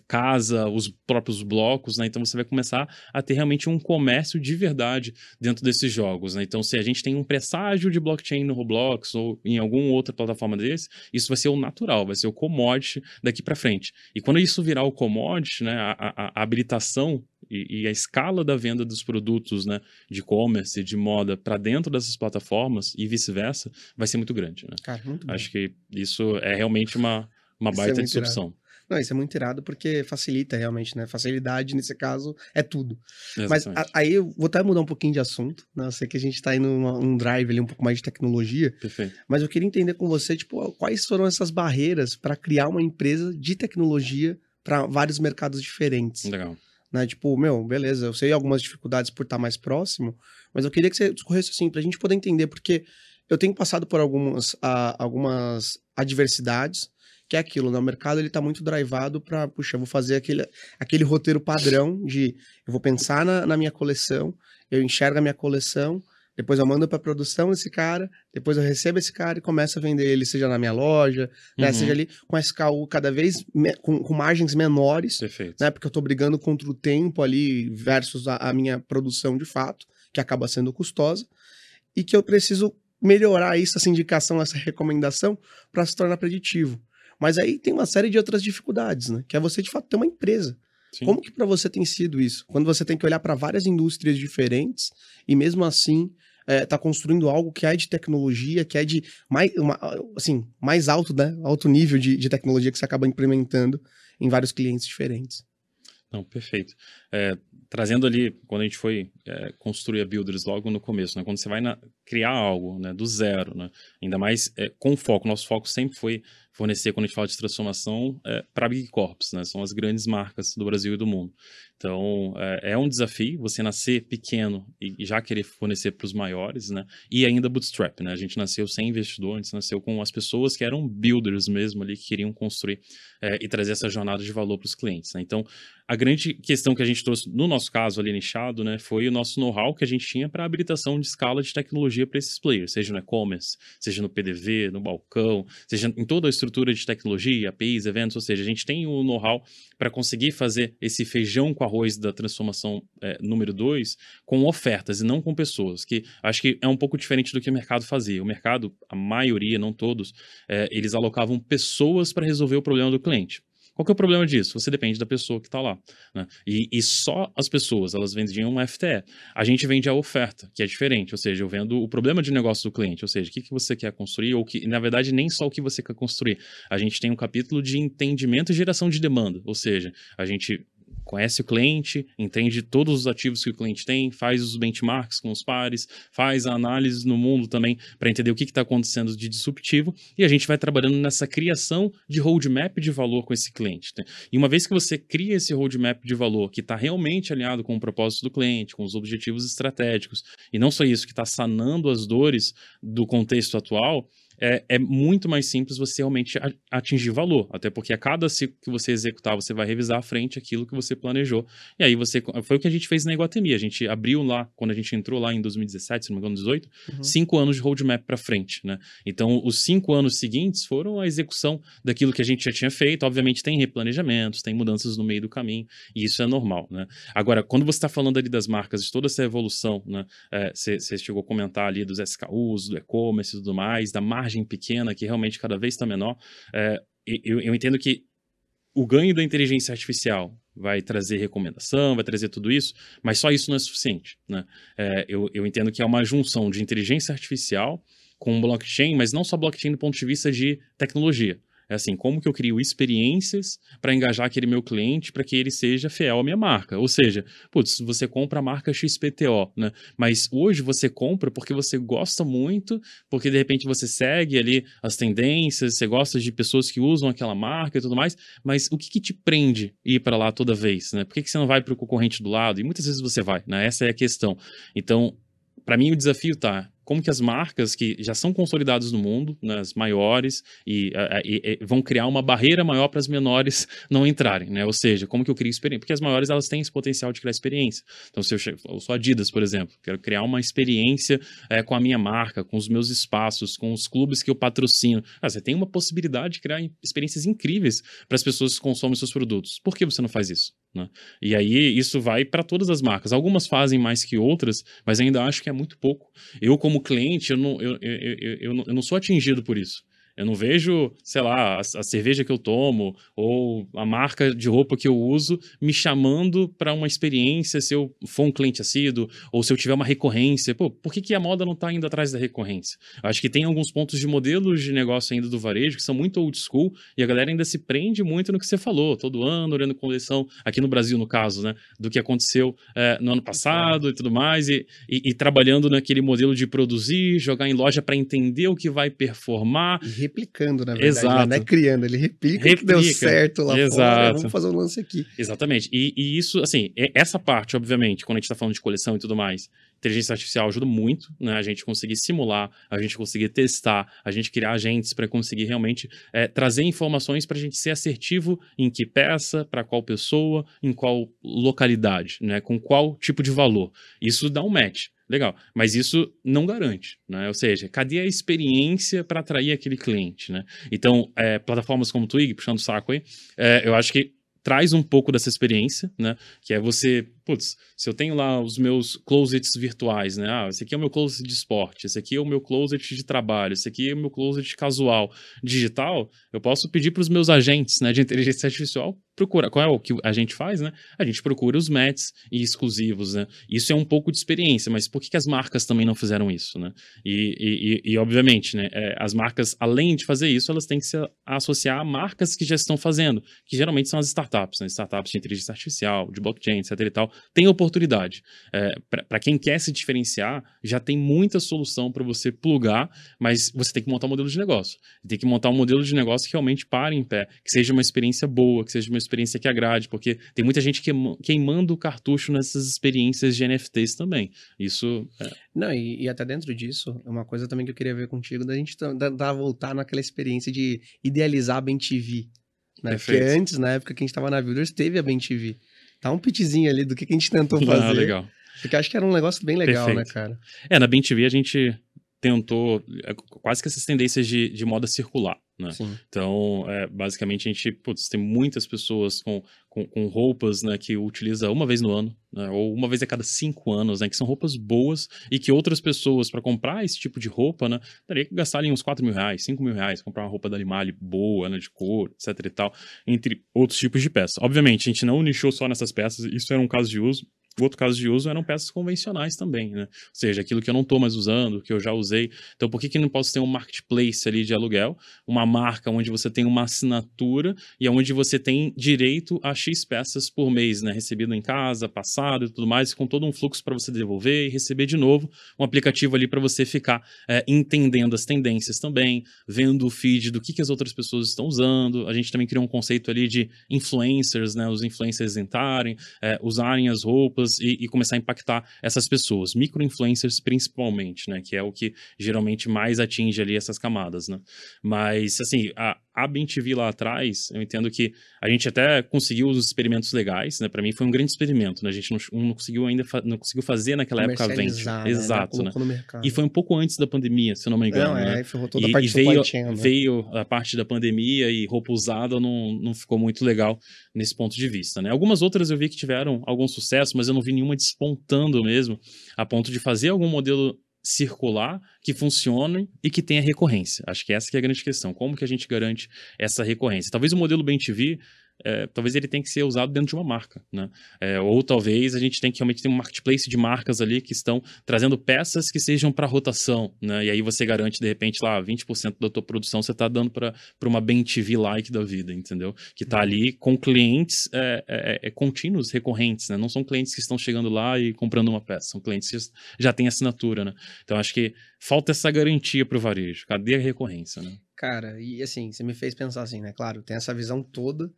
casa, os próprios blocos, né? Então você vai começar a ter realmente um comércio de verdade dentro desses jogos, né? Então, se a gente tem um presságio de blockchain no Roblox ou em alguma outra plataforma desse, isso vai ser o natural, vai ser o commodity daqui para frente. E quando isso virar o commodity, né, a, a, a habilitação e, e, a escala da venda dos produtos né, de e-commerce de moda para dentro dessas plataformas e vice-versa vai ser muito grande. Né? Cara, muito Acho que isso é realmente uma, uma baita é disrupção. Não, isso é muito irado porque facilita realmente, né? Facilidade, nesse caso, é tudo. Exatamente. Mas a, aí eu vou até mudar um pouquinho de assunto, né? Eu sei que a gente tá indo num drive ali um pouco mais de tecnologia. Perfeito. Mas eu queria entender com você, tipo, quais foram essas barreiras para criar uma empresa de tecnologia para vários mercados diferentes. Legal. Né? Tipo, meu, beleza, eu sei algumas dificuldades por estar mais próximo, mas eu queria que você discorresse assim, pra gente poder entender, porque eu tenho passado por algumas, uh, algumas adversidades, que é aquilo, né? O mercado ele tá muito drivado para, puxa, eu vou fazer aquele, aquele roteiro padrão de eu vou pensar na, na minha coleção, eu enxergo a minha coleção, depois eu mando para produção desse cara, depois eu recebo esse cara e começo a vender ele, seja na minha loja, né, uhum. seja ali com SKU cada vez me, com, com, margens menores, Perfeito. né? Porque eu estou brigando contra o tempo ali versus a, a minha produção de fato, que acaba sendo custosa, e que eu preciso melhorar isso, essa indicação, essa recomendação, para se tornar preditivo. Mas aí tem uma série de outras dificuldades, né? Que é você, de fato, ter uma empresa. Sim. Como que para você tem sido isso? Quando você tem que olhar para várias indústrias diferentes e mesmo assim é, tá construindo algo que é de tecnologia, que é de mais, uma, assim, mais alto, né? Alto nível de, de tecnologia que você acaba implementando em vários clientes diferentes. Não, perfeito. É, trazendo ali, quando a gente foi é, construir a Builders logo no começo, né? Quando você vai na, criar algo né, do zero, né? Ainda mais é, com foco. Nosso foco sempre foi fornecer, quando a gente fala de transformação, é, para Big Corps, né? São as grandes marcas do Brasil e do mundo. Então, é, é um desafio você nascer pequeno e, já querer fornecer para os maiores, né? E ainda bootstrap, né? A gente nasceu sem investidor, a gente nasceu com as pessoas que eram builders mesmo ali, que queriam construir e trazer essa jornada de valor para os clientes, né? Então, a grande questão que a gente trouxe, no nosso caso ali nichado, né? Foi o nosso know-how que a gente tinha para habilitação de escala de tecnologia para esses players, seja no e-commerce, seja no PDV, no balcão, seja em toda a estrutura de tecnologia, APIs, eventos, ou seja, a gente tem o know-how para conseguir fazer esse feijão com arroz da transformação é, número dois com ofertas e não com pessoas, que acho que é um pouco diferente do que o mercado fazia. O mercado, a maioria, não todos, é, eles alocavam pessoas para resolver o problema do cliente. Qual que é o problema disso? Você depende da pessoa que está lá. Né? E, e, só as pessoas, elas vendiam um FTE. A gente vende a oferta, que é diferente. Ou seja, eu vendo o problema de negócio do cliente. Ou seja, o que, que você quer construir, ou que, na verdade, nem só o que você quer construir. A gente tem um capítulo de entendimento e geração de demanda. Ou seja, a gente conhece o cliente, entende todos os ativos que o cliente tem, faz os benchmarks com os pares, faz a análise no mundo também para entender o que está acontecendo de disruptivo e a gente vai trabalhando nessa criação de roadmap de valor com esse cliente. Né? E uma vez que você cria esse roadmap de valor que está realmente alinhado com o propósito do cliente, com os objetivos estratégicos, e não só isso, que está sanando as dores do contexto atual, é, é, muito mais simples você realmente atingir valor. Até porque a cada ciclo que você executar, você vai revisar à frente aquilo que você planejou. E aí você. Foi o que a gente fez na Iguatemi. A gente abriu lá, quando a gente entrou lá em 2017, se não me engano, 18, uhum. cinco anos de roadmap para frente. Né? Então, os cinco anos seguintes foram a execução daquilo que a gente já tinha feito. Obviamente, tem replanejamentos, tem mudanças no meio do caminho, e isso é normal. Né? Agora, quando você está falando ali das marcas, de toda essa evolução, né? Você é, chegou a comentar ali dos SKUs, do e-commerce e tudo mais, da margem margem pequena que realmente cada vez está menor, é, eu, eu entendo que o ganho da inteligência artificial vai trazer recomendação, vai trazer tudo isso, mas só isso não é suficiente. Né? É, eu, eu entendo que é uma junção de inteligência artificial com blockchain, mas não só blockchain do ponto de vista de tecnologia. É assim, como que eu crio experiências para engajar aquele meu cliente para que ele seja fiel à minha marca. Ou seja, putz, você compra a marca XPTO, né? Mas hoje você compra porque você gosta muito, porque de repente você segue ali as tendências, você gosta de pessoas que usam aquela marca e tudo mais, mas o que, que te prende ir para lá toda vez, né? Por que, que você não vai para o concorrente do lado? E muitas vezes você vai, né? Essa é a questão. Então, para mim o desafio tá como que as marcas que já são consolidadas no mundo, né, as maiores, e, e, e vão criar uma barreira maior para as menores *laughs* não entrarem, né? Ou seja, como que eu crio experiência? Porque as maiores elas têm esse potencial de criar experiência. Então, se eu, eu sou Adidas, por exemplo, quero criar uma experiência é, com a minha marca, com os meus espaços, com os clubes que eu patrocino. Ah, você tem uma possibilidade de criar experiências incríveis para as pessoas que consomem seus produtos. Por que você não faz isso? Né? E aí isso vai para todas as marcas. Algumas fazem mais que outras, mas ainda acho que é muito pouco. Eu, como cliente, eu não, eu, eu, eu, eu, não sou atingido por isso. Eu não vejo, sei lá, a, a, cerveja que eu tomo ou a marca de roupa que eu uso me chamando para uma experiência se eu for um cliente assíduo ou se eu tiver uma recorrência. Pô, por que, que a moda não está indo atrás da recorrência? Acho que tem alguns pontos de modelos de negócio ainda do varejo que são muito old school e a galera ainda se prende muito no que você falou, todo ano olhando coleção, aqui no Brasil, no caso, né, do que aconteceu é, no ano passado e tudo mais, e, e, e, trabalhando naquele modelo de produzir, jogar em loja para entender o que vai performar replicando, na verdade. Né? Exato. Não é criando, ele replica, replica. que deu certo lá Exato. fora. Vamos fazer um lance aqui. Exatamente. E, e isso, assim, essa parte, obviamente, quando a gente está falando de coleção e tudo mais, inteligência artificial ajuda muito, né? A gente conseguir simular, a gente conseguir testar, a gente criar agentes para conseguir realmente é, trazer informações para a gente ser assertivo em que peça, para qual pessoa, em qual localidade, né? Com qual tipo de valor. Isso dá um match. Legal, mas isso não garante, né? Ou seja, cadê a experiência para atrair aquele cliente, né? Então, é, plataformas como Twig, puxando o saco aí, é, eu acho que traz um pouco dessa experiência, né? Que é você putz, se eu tenho lá os meus closets virtuais, né? Ah, esse aqui é o meu closet de esporte, esse aqui é o meu closet de trabalho, esse aqui é o meu closet casual digital, eu posso pedir para os meus agentes, né, de inteligência artificial procurar. Qual é o que a gente faz, né? A gente procura os matches e exclusivos, né? Isso é um pouco de experiência, mas por que, que as marcas também não fizeram isso, né? E, e, e obviamente, né, é, as marcas, além de fazer isso, elas têm que se associar a marcas que já estão fazendo, que geralmente são as startups, né? Startups de inteligência artificial, de blockchain, etc e tal tem oportunidade. É, para quem quer se diferenciar, já tem muita solução para você plugar, mas você tem que montar um modelo de negócio. Tem que montar um modelo de negócio que realmente pare em pé, que seja uma experiência boa, que seja uma experiência que agrade, porque tem muita gente queimando o cartucho nessas experiências de NFTs também. Isso. É... Não, e, e, até dentro disso, uma coisa também que eu queria ver contigo, da gente da voltar naquela experiência de idealizar a BenTV. Né? Porque antes, na época que a gente estava na Builders, teve a BenTV. Dá um pitchzinho ali do que, que a gente tentou *laughs* ah, fazer. Ah, legal. Porque acho que era um negócio bem legal, né, Perfeito. né, cara? É, na BenTV a gente tentou é, quase que essas tendências de, de moda circular. Né? Então, é, basicamente, a gente putz, tem muitas pessoas com, com, com, roupas né, que utiliza uma vez no ano, né, ou uma vez a cada cinco anos, né, que são roupas boas e que outras pessoas, para comprar esse tipo de roupa, né, teria que gastar ali uns 4 mil reais, 5 mil reais, comprar uma roupa da Limale boa, né, de cor, etc e tal, entre outros tipos de peças. Obviamente, a gente não nichou só nessas peças, isso era um caso de uso, outro caso de uso eram peças convencionais também, né? Ou seja, aquilo que eu não estou mais usando, que eu já usei. Então, por que, que não posso ter um marketplace ali de aluguel? Uma marca onde você tem uma assinatura e onde você tem direito a X peças por mês, né? Recebido em casa, passado e tudo mais, com todo um fluxo para você devolver e receber de novo. Um aplicativo ali para você ficar é, entendendo as tendências também, vendo o feed do que, que as outras pessoas estão usando. A gente também criou um conceito ali de influencers, né? Os influencers entrarem, é, usarem as roupas e, e, começar a impactar essas pessoas, micro-influencers principalmente, né? Que é o que geralmente mais atinge ali essas camadas, né? Mas, assim, a, a BenTV lá atrás, eu entendo que a gente até conseguiu os experimentos legais, né? Para mim foi um grande experimento, né? A gente não, não conseguiu ainda não conseguiu fazer naquela época a vende. Né? Exato, né? E foi um pouco antes da pandemia, se eu não me engano, não, é, né? Foi toda e, a parte e veio, né? veio a parte da pandemia e roupa usada não, não ficou muito legal nesse ponto de vista, né? Algumas outras eu vi que tiveram algum sucesso, mas eu não vi nenhuma despontando mesmo a ponto de fazer algum modelo circular, que funcione e que tenha recorrência. Acho que essa que é a grande questão. Como que a gente garante essa recorrência? Talvez o modelo BenTV é, talvez ele tenha que ser usado dentro de uma marca, né? É, ou talvez a gente tenha que realmente ter um marketplace de marcas ali que estão trazendo peças que sejam para rotação, né? E aí você garante, de repente, lá, 20% da tua produção você está dando para uma bem TV like da vida, entendeu? Que está ali com clientes é, é, é, contínuos, recorrentes, né? Não são clientes que estão chegando lá e comprando uma peça, são clientes que já têm assinatura, né? Então acho que falta essa garantia para o varejo. Cadê a recorrência, né? Cara, e assim, você me fez pensar assim, né? Claro, tem essa visão toda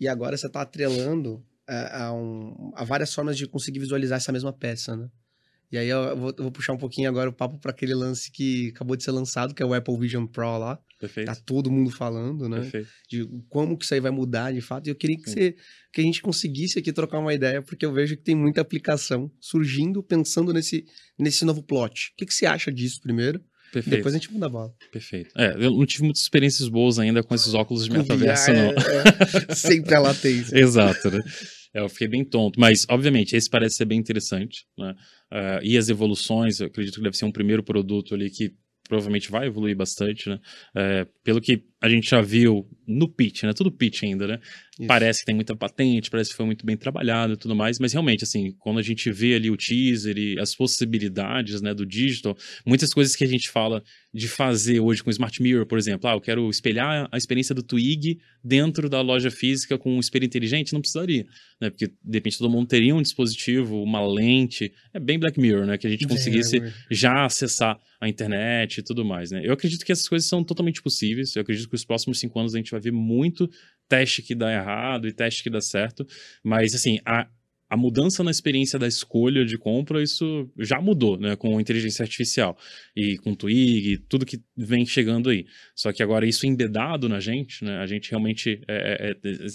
e agora você está atrelando a, é, a, um, a, várias formas de conseguir visualizar essa mesma peça, né? E aí eu vou, eu vou puxar um pouquinho agora o papo para aquele lance que acabou de ser lançado, que é o Apple Vision Pro lá. Perfeito. Tá todo mundo falando, né? Perfeito. De como que isso aí vai mudar de fato. E eu queria que, você, que a gente conseguisse aqui trocar uma ideia, porque eu vejo que tem muita aplicação surgindo pensando nesse, nesse novo plot. O que, que você acha disso primeiro? Perfeito. Depois a gente muda a bola. Perfeito. É, eu não tive muitas experiências boas ainda com esses óculos de metaverso, *laughs* não. É, é. Sempre a latência. *laughs* Exato, né? É, eu fiquei bem tonto. Mas, obviamente, esse parece ser bem interessante. Né? Uh, e as evoluções, eu acredito que deve ser um primeiro produto ali que provavelmente vai evoluir bastante, né? É, pelo que a gente já viu no pitch, né? Tudo pitch ainda, né? Isso. Parece que tem muita patente, parece que foi muito bem trabalhado e tudo mais, mas realmente, assim, quando a gente vê ali o teaser e as possibilidades, né, do digital, muitas coisas que a gente fala de fazer hoje com o Smart Mirror, por exemplo, ah, eu quero espelhar a experiência do Twig dentro da loja física com um espelho inteligente, não precisaria, né? Porque, de repente, todo mundo teria um dispositivo, uma lente, é bem Black Mirror, né? Que a gente conseguisse é, já acessar a internet e tudo mais, né? Eu acredito que essas coisas são totalmente possíveis, eu acredito que os próximos cinco anos a gente vai ver muito teste que dá errado e teste que dá certo. Mas, assim, a, a mudança na experiência da escolha de compra, isso já mudou, né, com inteligência artificial e com Twig, tudo que vem chegando aí. Só que agora isso embedado na gente, né, a gente realmente, é, é, é,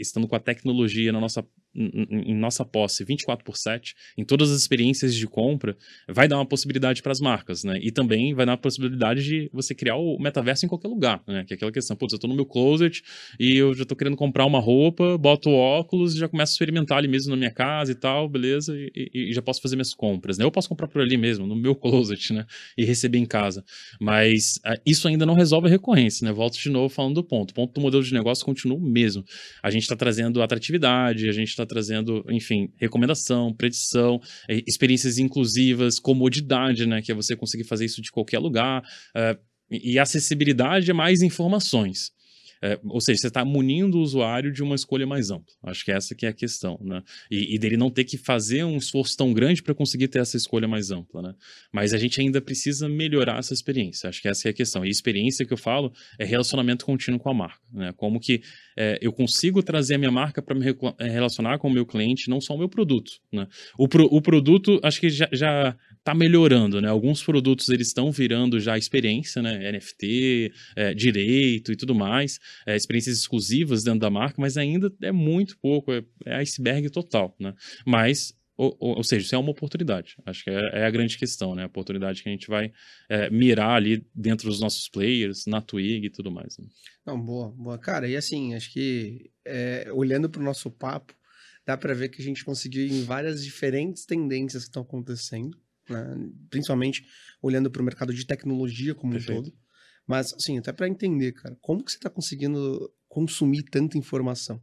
estando com a tecnologia na nossa em nossa posse 24 por 7, em todas as experiências de compra, vai dar uma possibilidade para as marcas, né? E também vai dar uma possibilidade de você criar o metaverso em qualquer lugar, né? Que é aquela questão, putz, eu estou no meu closet e eu já estou querendo comprar uma roupa, boto óculos e já começo a experimentar ali mesmo na minha casa e tal, beleza? E, e, e já posso fazer minhas compras, né? Eu posso comprar por ali mesmo, no meu *laughs* closet, né? E receber em casa. Mas uh, isso ainda não resolve a recorrência, né? Volto de novo falando do ponto. O ponto do modelo de negócio continua o mesmo. A gente está trazendo atratividade, a gente está está trazendo, enfim, recomendação, predição, é, experiências inclusivas, comodidade, né? Que é você conseguir fazer isso de qualquer lugar. Uh, e acessibilidade a mais informações. É, ou seja, você está munindo o usuário de uma escolha mais ampla. Acho que essa que é a questão, né? E, e dele não ter que fazer um esforço tão grande para conseguir ter essa escolha mais ampla, né? Mas a gente ainda precisa melhorar essa experiência. Acho que essa é a questão. E experiência que eu falo é relacionamento contínuo com a marca, né? Como que é, eu consigo trazer a minha marca para me é, relacionar com o meu cliente, não só o meu produto, né? O, pro, o produto, acho que já, já tá melhorando, né? Alguns produtos eles estão virando já experiência, né? NFT, é, direito e tudo mais, é, experiências exclusivas dentro da marca, mas ainda é muito pouco, é, é iceberg total, né? Mas ou, ou, ou, seja, isso é uma oportunidade. Acho que é, é, a grande questão, né? A oportunidade que a gente vai é, mirar ali dentro dos nossos players, na Twig e tudo mais. Né? Não, boa, boa. Cara, e assim, acho que é, olhando para o nosso papo, dá para ver que a gente conseguiu em várias diferentes tendências que estão acontecendo né? principalmente olhando para o mercado de tecnologia como Perfeito. um todo. Mas, assim, até para entender, cara, como que você está conseguindo consumir tanta informação?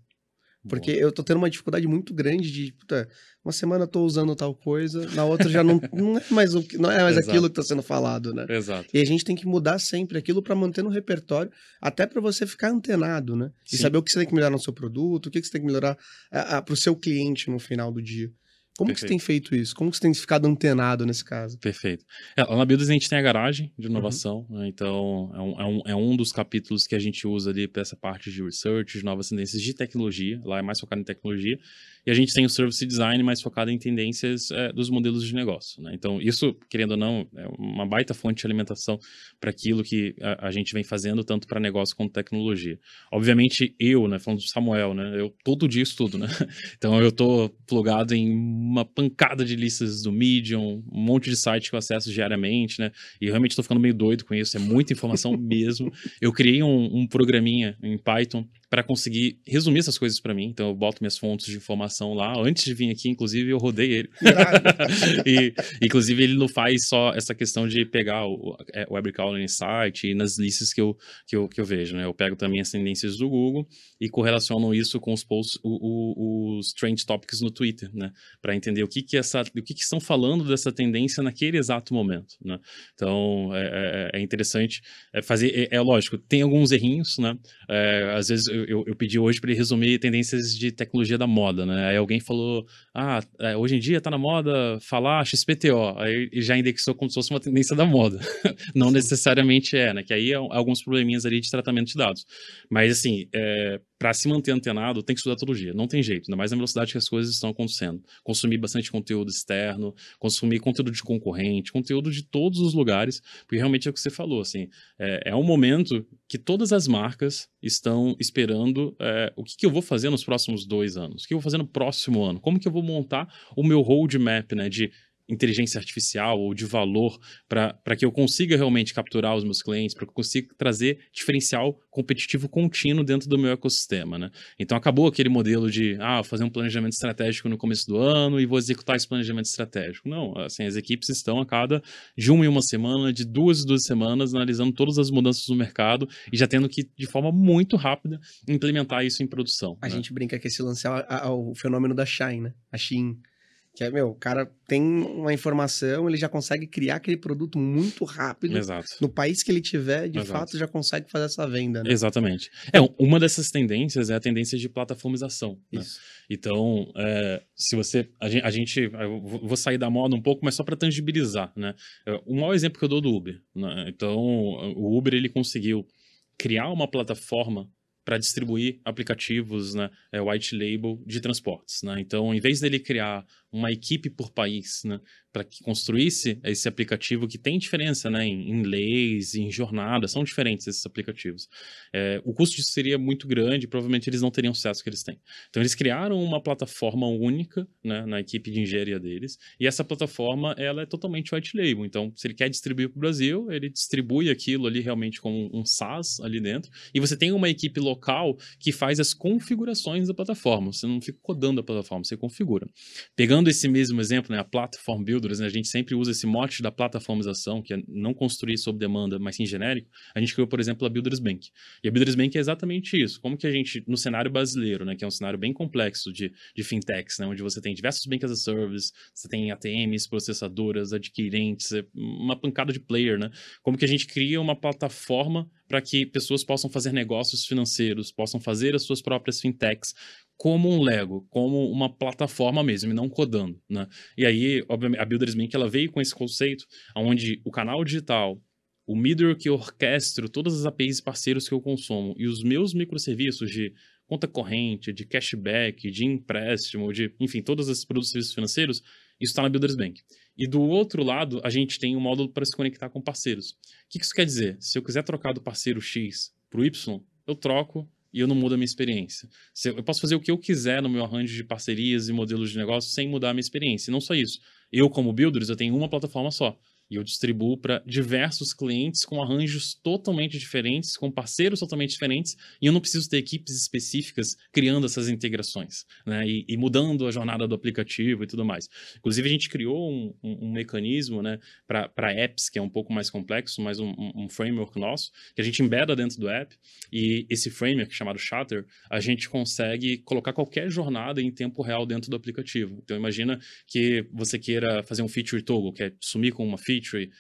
Porque Boa. eu tô tendo uma dificuldade muito grande de, puta, uma semana eu tô usando tal coisa, na outra já não, *laughs* não é mais, o, não é mais aquilo que tá sendo falado, né? Exato. E a gente tem que mudar sempre aquilo para manter no repertório, até para você ficar antenado, né? Sim. E saber o que você tem que melhorar no seu produto, o que você tem que melhorar para o seu cliente no final do dia. Como Perfeito. que você tem feito isso? Como que você tem ficado antenado nesse caso? Perfeito. É, lá na Builders a gente tem a garagem de inovação, uhum. né? então é um, é, um, é um dos capítulos que a gente usa ali para essa parte de research, de novas tendências de tecnologia. Lá é mais focado em tecnologia. E a gente tem o service design mais focado em tendências é, dos modelos de negócio. Né? Então, isso, querendo ou não, é uma baita fonte de alimentação para aquilo que a, a, gente vem fazendo, tanto para negócio quanto tecnologia. Obviamente, eu, né, falando do Samuel, né, eu todo dia estudo, né? *laughs* Então, eu estou plugado em uma pancada de listas do Medium, um monte de sites que eu acesso diariamente, né? E realmente estou ficando meio doido com isso, é muita informação *laughs* mesmo. Eu criei um, um programinha em Python para conseguir resumir essas coisas para mim. Então eu boto minhas fontes de informação lá. Antes de vir aqui, inclusive, eu rodei ele. *laughs* e, inclusive, ele não faz só essa questão de pegar o, é, o Web Crawler Insight e nas listas que eu, que, eu, que eu vejo. Né? Eu pego também as tendências do Google e correlaciono isso com os posts, o, o, os trend topics no Twitter, né? Para entender o que que essa, o que que estão falando dessa tendência naquele exato momento, né? Então é, é, é interessante é, fazer. É, é, lógico, tem alguns errinhos, né? É, às vezes eu, eu, pedi hoje para ele resumir tendências de tecnologia da moda, né? Aí alguém falou, ah, é, hoje em dia tá na moda falar XPTO. Aí já indexou como se fosse uma tendência da moda. *laughs* Não necessariamente é, né? Que aí é alguns probleminhas ali de tratamento de dados. Mas assim, é, para se manter antenado, tem que estudar todo dia. Não tem jeito, ainda mais na velocidade que as coisas estão acontecendo. Consumir bastante conteúdo externo, consumir conteúdo de concorrente, conteúdo de todos os lugares, porque realmente é o que você falou, assim, é, é um momento que todas as marcas estão esperando é, o que, que, eu vou fazer nos próximos dois anos, o que eu vou fazer no próximo ano, como que eu vou montar o meu roadmap, né, de inteligência artificial ou de valor para que eu consiga realmente capturar os meus clientes, para que eu consiga trazer diferencial competitivo contínuo dentro do meu ecossistema, né? Então acabou aquele modelo de, ah, fazer um planejamento estratégico no começo do ano e vou executar esse planejamento estratégico. Não, assim, as equipes estão a cada de uma em uma semana, de duas em duas semanas, analisando todas as mudanças no mercado e já tendo que, de forma muito rápida, implementar isso em produção. A né? gente brinca que esse lance é o fenômeno da Shine, né? A Shein que é, meu, o cara tem uma informação, ele já consegue criar aquele produto muito rápido. Exato. No país que ele tiver, de Exato. fato, já consegue fazer essa venda, né? Exatamente. É, uma dessas tendências é a tendência de plataformização. Né? Então, é, se você. A gente, a gente. Eu vou sair da moda um pouco, mas só para tangibilizar, né? É, o maior exemplo que eu dou do Uber. Né? Então, o Uber ele conseguiu criar uma plataforma para distribuir aplicativos, né, é, white label de transportes, né? Então, em vez dele criar uma equipe por país, né, para que construísse esse aplicativo que tem diferença, né, em, em leis, em jornadas, são diferentes esses aplicativos. É, o custo disso seria muito grande, provavelmente eles não teriam o sucesso que eles têm. Então, eles criaram uma plataforma única, né, na equipe de engenharia deles, e essa plataforma, ela é totalmente white label. Então, se ele quer distribuir para o Brasil, ele distribui aquilo ali realmente como um SaaS ali dentro, e você tem uma equipe local que faz as configurações da plataforma. Você não fica codando a plataforma, você configura. Pegando Usando esse mesmo exemplo, né, a Platform Builders, né, a gente sempre usa esse mote da plataformização, que é não construir sob demanda, mas sim genérico. A gente criou, por exemplo, a Builders Bank. E a Builders Bank é exatamente isso. Como que a gente, no cenário brasileiro, né, que é um cenário bem complexo de, de fintechs, né, onde você tem diversos bank as a service, você tem ATMs, processadoras, adquirentes, é uma pancada de player, né? Como que a gente cria uma plataforma para que pessoas possam fazer negócios financeiros, possam fazer as suas próprias fintechs como um Lego, como uma plataforma mesmo, e não codando, né? E aí, obviamente, a Builders Bank, ela veio com esse conceito, onde o canal digital, o middleware que orquestro, todas as APIs parceiros que eu consumo, e os meus microserviços de conta corrente, de cashback, de empréstimo, de, enfim, todos esses produtos e serviços financeiros, isso está na Builders Bank. E do outro lado, a gente tem um módulo para se conectar com parceiros. O que isso quer dizer? Se eu quiser trocar do parceiro X para o Y, eu troco e eu não mudo a minha experiência. Eu posso fazer o que eu quiser no meu arranjo de parcerias e modelos de negócio sem mudar a minha experiência. E não só isso. Eu, como builders, eu tenho uma plataforma só. E eu distribuo para diversos clientes com arranjos totalmente diferentes, com parceiros totalmente diferentes, e eu não preciso ter equipes específicas criando essas integrações, né? E, e mudando a jornada do aplicativo e tudo mais. Inclusive, a gente criou um, um, um mecanismo, né, para apps, que é um pouco mais complexo, mas um, um framework nosso, que a gente embeda dentro do app, e esse framework chamado Shutter, a gente consegue colocar qualquer jornada em tempo real dentro do aplicativo. Então, imagina que você queira fazer um feature toggle, que é sumir com uma feature,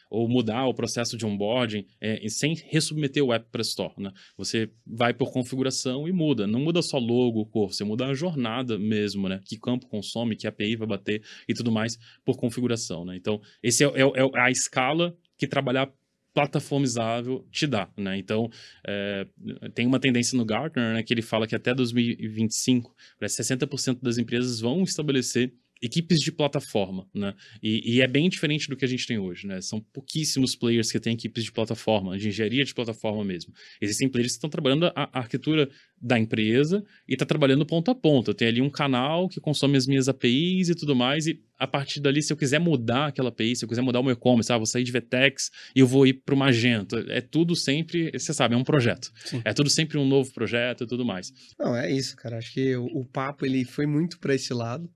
ou mudar o processo de onboarding, é, sem resubmeter o app para Store. Né? Você vai por configuração e muda. Não muda só logo, cor, você muda a jornada mesmo, né? Que campo consome, que API vai bater e tudo mais por configuração. Né? Então, esse é, é, é a escala que trabalhar plataformizável te dá, né? Então, é, tem uma tendência no Gartner, né, que ele fala que até 2025, 60% das empresas vão estabelecer equipes de plataforma, né? E, e, é bem diferente do que a gente tem hoje, né? São pouquíssimos players que têm equipes de plataforma, de engenharia de plataforma mesmo. Existem players que estão trabalhando a, a arquitetura da empresa e está trabalhando ponto a ponto. Eu tenho ali um canal que consome as minhas APIs e tudo mais, e a partir dali, se eu quiser mudar aquela API, se eu quiser mudar o meu e-commerce, ah, vou sair de Vtex e eu vou ir para o Magento. É tudo sempre, você sabe, é um projeto. Sim. É tudo sempre um novo projeto e tudo mais. Não, é isso, cara. Acho que o, o papo ele foi muito para esse lado.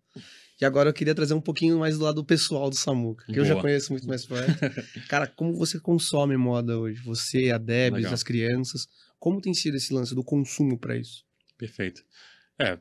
E agora eu queria trazer um pouquinho mais do lado pessoal do Samuca, que Boa. eu já conheço muito mais perto. *laughs* Cara, como você consome moda hoje? Você, a Debs, as crianças. Como tem sido esse lance do consumo para isso? Perfeito. É,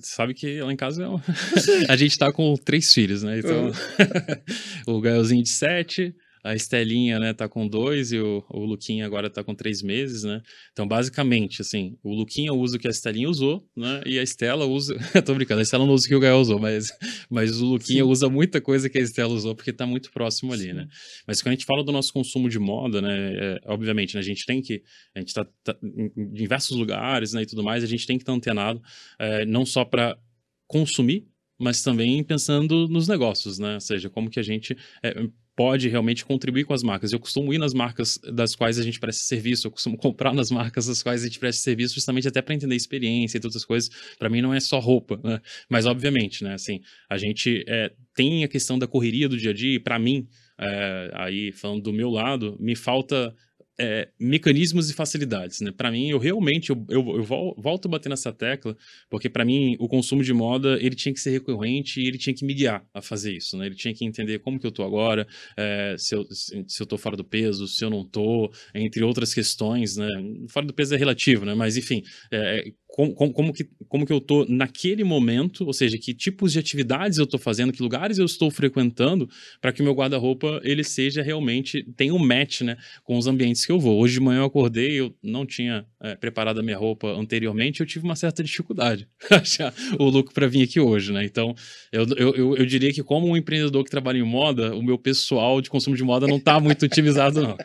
sabe que lá em casa é *laughs* *laughs* a gente tá com três filhos, né? Então, uhum. o Gaelzinho de sete, a Estelinha, né, tá com dois e o, o Luquinha agora tá com três meses, né? Então, basicamente, assim, o Luquinha usa o que a Estelinha usou, né? E a Estela usa. *laughs* tô brincando, a Estela não usa o que o Gael usou, mas, mas o Luquinha Sim. usa muita coisa que a Estela usou porque tá muito próximo ali, né? Mas quando a gente fala do nosso consumo de moda, né? É, obviamente, né, a gente tem que. A gente tá, tá em diversos lugares, né? E tudo mais, a gente tem que estar antenado, é, não só para consumir, mas também pensando nos negócios, né? Ou seja, como que a gente é, pode realmente contribuir com as marcas. Eu costumo ir nas marcas das quais a gente presta serviço, eu costumo *laughs* comprar nas marcas das quais a gente presta serviço, justamente até para entender experiência e todas as coisas. Para mim não é só roupa, né? Mas obviamente, né? Assim, a gente é, tem a questão da correria do dia a dia. E para mim, é, aí falando do meu lado, me falta é, mecanismos e facilidades, né? Para mim, eu realmente eu, eu, eu, volto a bater nessa tecla, porque para mim o consumo de moda ele tinha que ser recorrente e ele tinha que me guiar a fazer isso, né? Ele tinha que entender como que eu tô agora, é, se, eu, se eu tô fora do peso, se eu não tô, entre outras questões, né? Fora do peso é relativo, né? Mas enfim, é, como, como, que, como que eu tô naquele momento, ou seja, que tipos de atividades eu tô fazendo, que lugares eu estou frequentando, para que o meu guarda-roupa ele seja realmente, tenha um match, né, com os ambientes que eu vou. Hoje de manhã eu acordei, eu não tinha é, preparado a minha roupa anteriormente, eu tive uma certa dificuldade *laughs* achar o look para vir aqui hoje, né? Então, eu, eu, eu, eu, diria que como um empreendedor que trabalha em moda, o meu pessoal de consumo de moda não tá muito otimizado, não.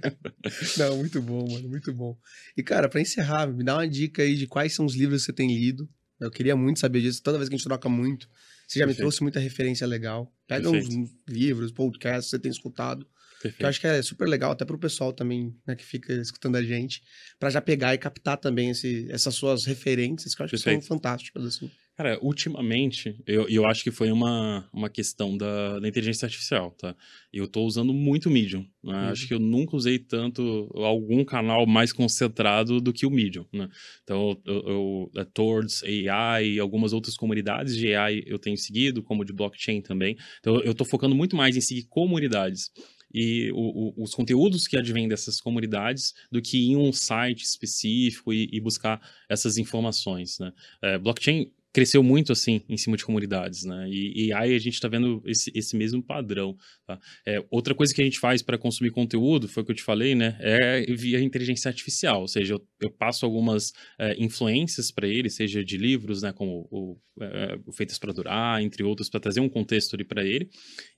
*laughs* não, muito bom, mano, muito bom. E, cara, para encerrar, me dá uma dica aí de quais são os livros que você tem lido. Eu queria muito saber disso. Toda vez que a gente troca muito, você já Perfeito. me trouxe muita referência legal. Pega Perfeito. uns livros, podcasts que você tem escutado. Perfeito. Que eu acho que é super legal, até para o pessoal também, né, que fica escutando a gente, para já pegar e captar também esse, essas suas referências, que eu acho Perfeito. que são fantásticas, assim. Cara, ultimamente, eu, eu acho que foi uma, uma questão da, da inteligência artificial, tá? Eu tô usando muito o Medium, né? Uhum. Acho que eu nunca usei tanto algum canal mais concentrado do que o Medium, né? Então, eu, eu, é Towards AI e algumas outras comunidades de AI eu tenho seguido, como de blockchain também. Então, eu tô focando muito mais em seguir comunidades e o, o, os conteúdos que advêm dessas comunidades do que em um site específico e, e buscar essas informações, né? É, blockchain cresceu muito assim em cima de comunidades, né? E, e aí a gente está vendo esse, esse mesmo padrão. Tá? É, outra coisa que a gente faz para consumir conteúdo, foi o que eu te falei, né? É via inteligência artificial, ou seja, eu, eu passo algumas é, influências para ele, seja de livros, né? Como o, é, Feitas para Durar, entre outros, para trazer um contexto ali para ele,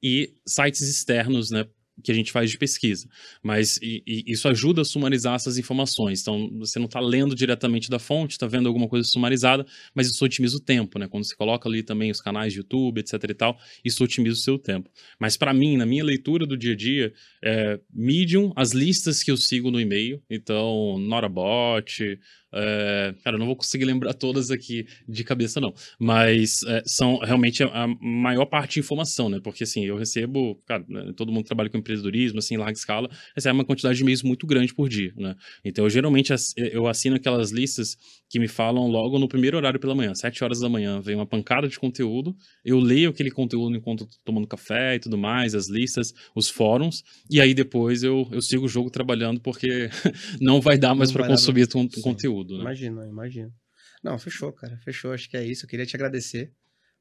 e sites externos, né? Que a gente faz de pesquisa. Mas e, e isso ajuda a sumarizar essas informações. Então, você não está lendo diretamente da fonte, está vendo alguma coisa sumarizada, mas isso otimiza o tempo, né? Quando você coloca ali também os canais de YouTube, etc e tal, isso otimiza o seu tempo. Mas para mim, na minha leitura do dia a dia, é, Medium, as listas que eu sigo no e-mail, então, Norabot, é, cara, eu não vou conseguir lembrar todas aqui de cabeça, não. Mas é, são realmente a, a, maior parte de informação, né? Porque, assim, eu recebo... Cara, né, todo mundo trabalha com empreendedorismo, assim, em larga escala, recebe uma quantidade de e-mails muito grande por dia, né? Então, eu geralmente eu assino aquelas listas que me falam logo no primeiro horário pela manhã, 7 horas da manhã, vem uma pancada de conteúdo, eu leio aquele conteúdo enquanto tô tomando café e tudo mais, as listas, os fóruns, e aí depois eu, eu sigo o jogo trabalhando porque *laughs* não vai dar mais para consumir dar... conteúdo, né? Imagina, imagina. Não, fechou, cara, fechou, acho que é isso, eu queria te agradecer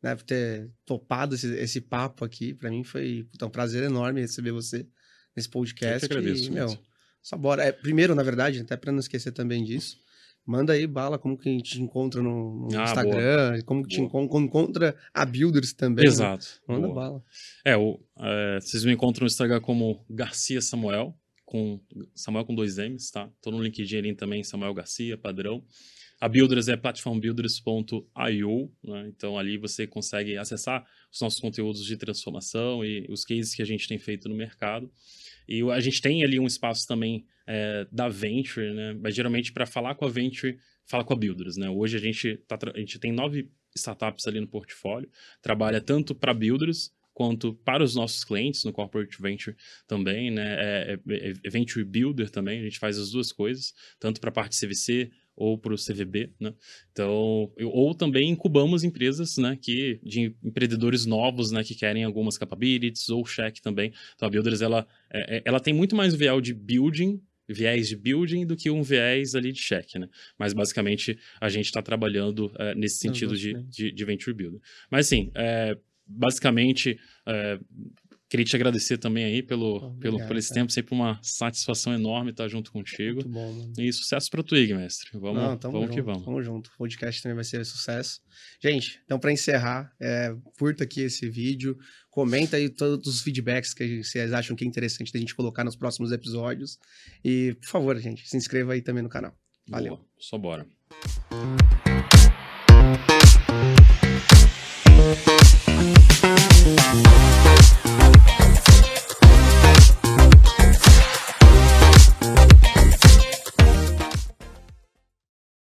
né, por ter topado esse, esse papo aqui. Para mim foi puta, um prazer enorme receber você nesse podcast. Eu que agradeço. E, meu, só bora. É, primeiro, na verdade, até para não esquecer também disso, manda aí bala como que a gente te encontra no, no ah, Instagram, boa. como que te encontra, encontra a Builders também. Né? Exato. Né? Manda boa. bala. É, o, é, vocês me encontram no Instagram como Garcia Samuel, com Samuel com dois M's, tá? Tô no LinkedIn ali também, Samuel Garcia, padrão. A Builders é platformbuilders.io, né? então ali você consegue acessar os nossos conteúdos de transformação e os cases que a gente tem feito no mercado. E a gente tem ali um espaço também é, da Venture, né? mas geralmente para falar com a Venture, fala com a Builders. Né? Hoje a gente, tá, a gente tem nove startups ali no portfólio, trabalha tanto para Builders quanto para os nossos clientes no Corporate Venture também, né? É, é, é Venture Builder também, a gente faz as duas coisas, tanto para a parte CVC ou para o CVB, né? Então, ou também incubamos empresas, né, que de empreendedores novos, né, que querem algumas capabilities ou check também. Então, a Builders ela é, é ela tem muito mais viés de building viés de building do que um viés ali de check, né? Mas basicamente a gente está trabalhando é, nesse sentido de, de, de, venture builder. Mas assim, é, basicamente é, Queria te agradecer também aí pelo, Obrigado, pelo, por esse cara. tempo, sempre uma satisfação enorme estar junto contigo. Muito bom, mano. E sucesso para tu, Ig, mestre. Vamos, Não, vamos junto, que vamos. Vamos junto. O podcast também vai ser sucesso. Gente, então para encerrar, é, curta aqui esse vídeo, comenta aí todos os feedbacks que vocês acham que é interessante da gente colocar nos próximos episódios. E, por favor, gente, se inscreva aí também no canal. Valeu. Boa, só bora.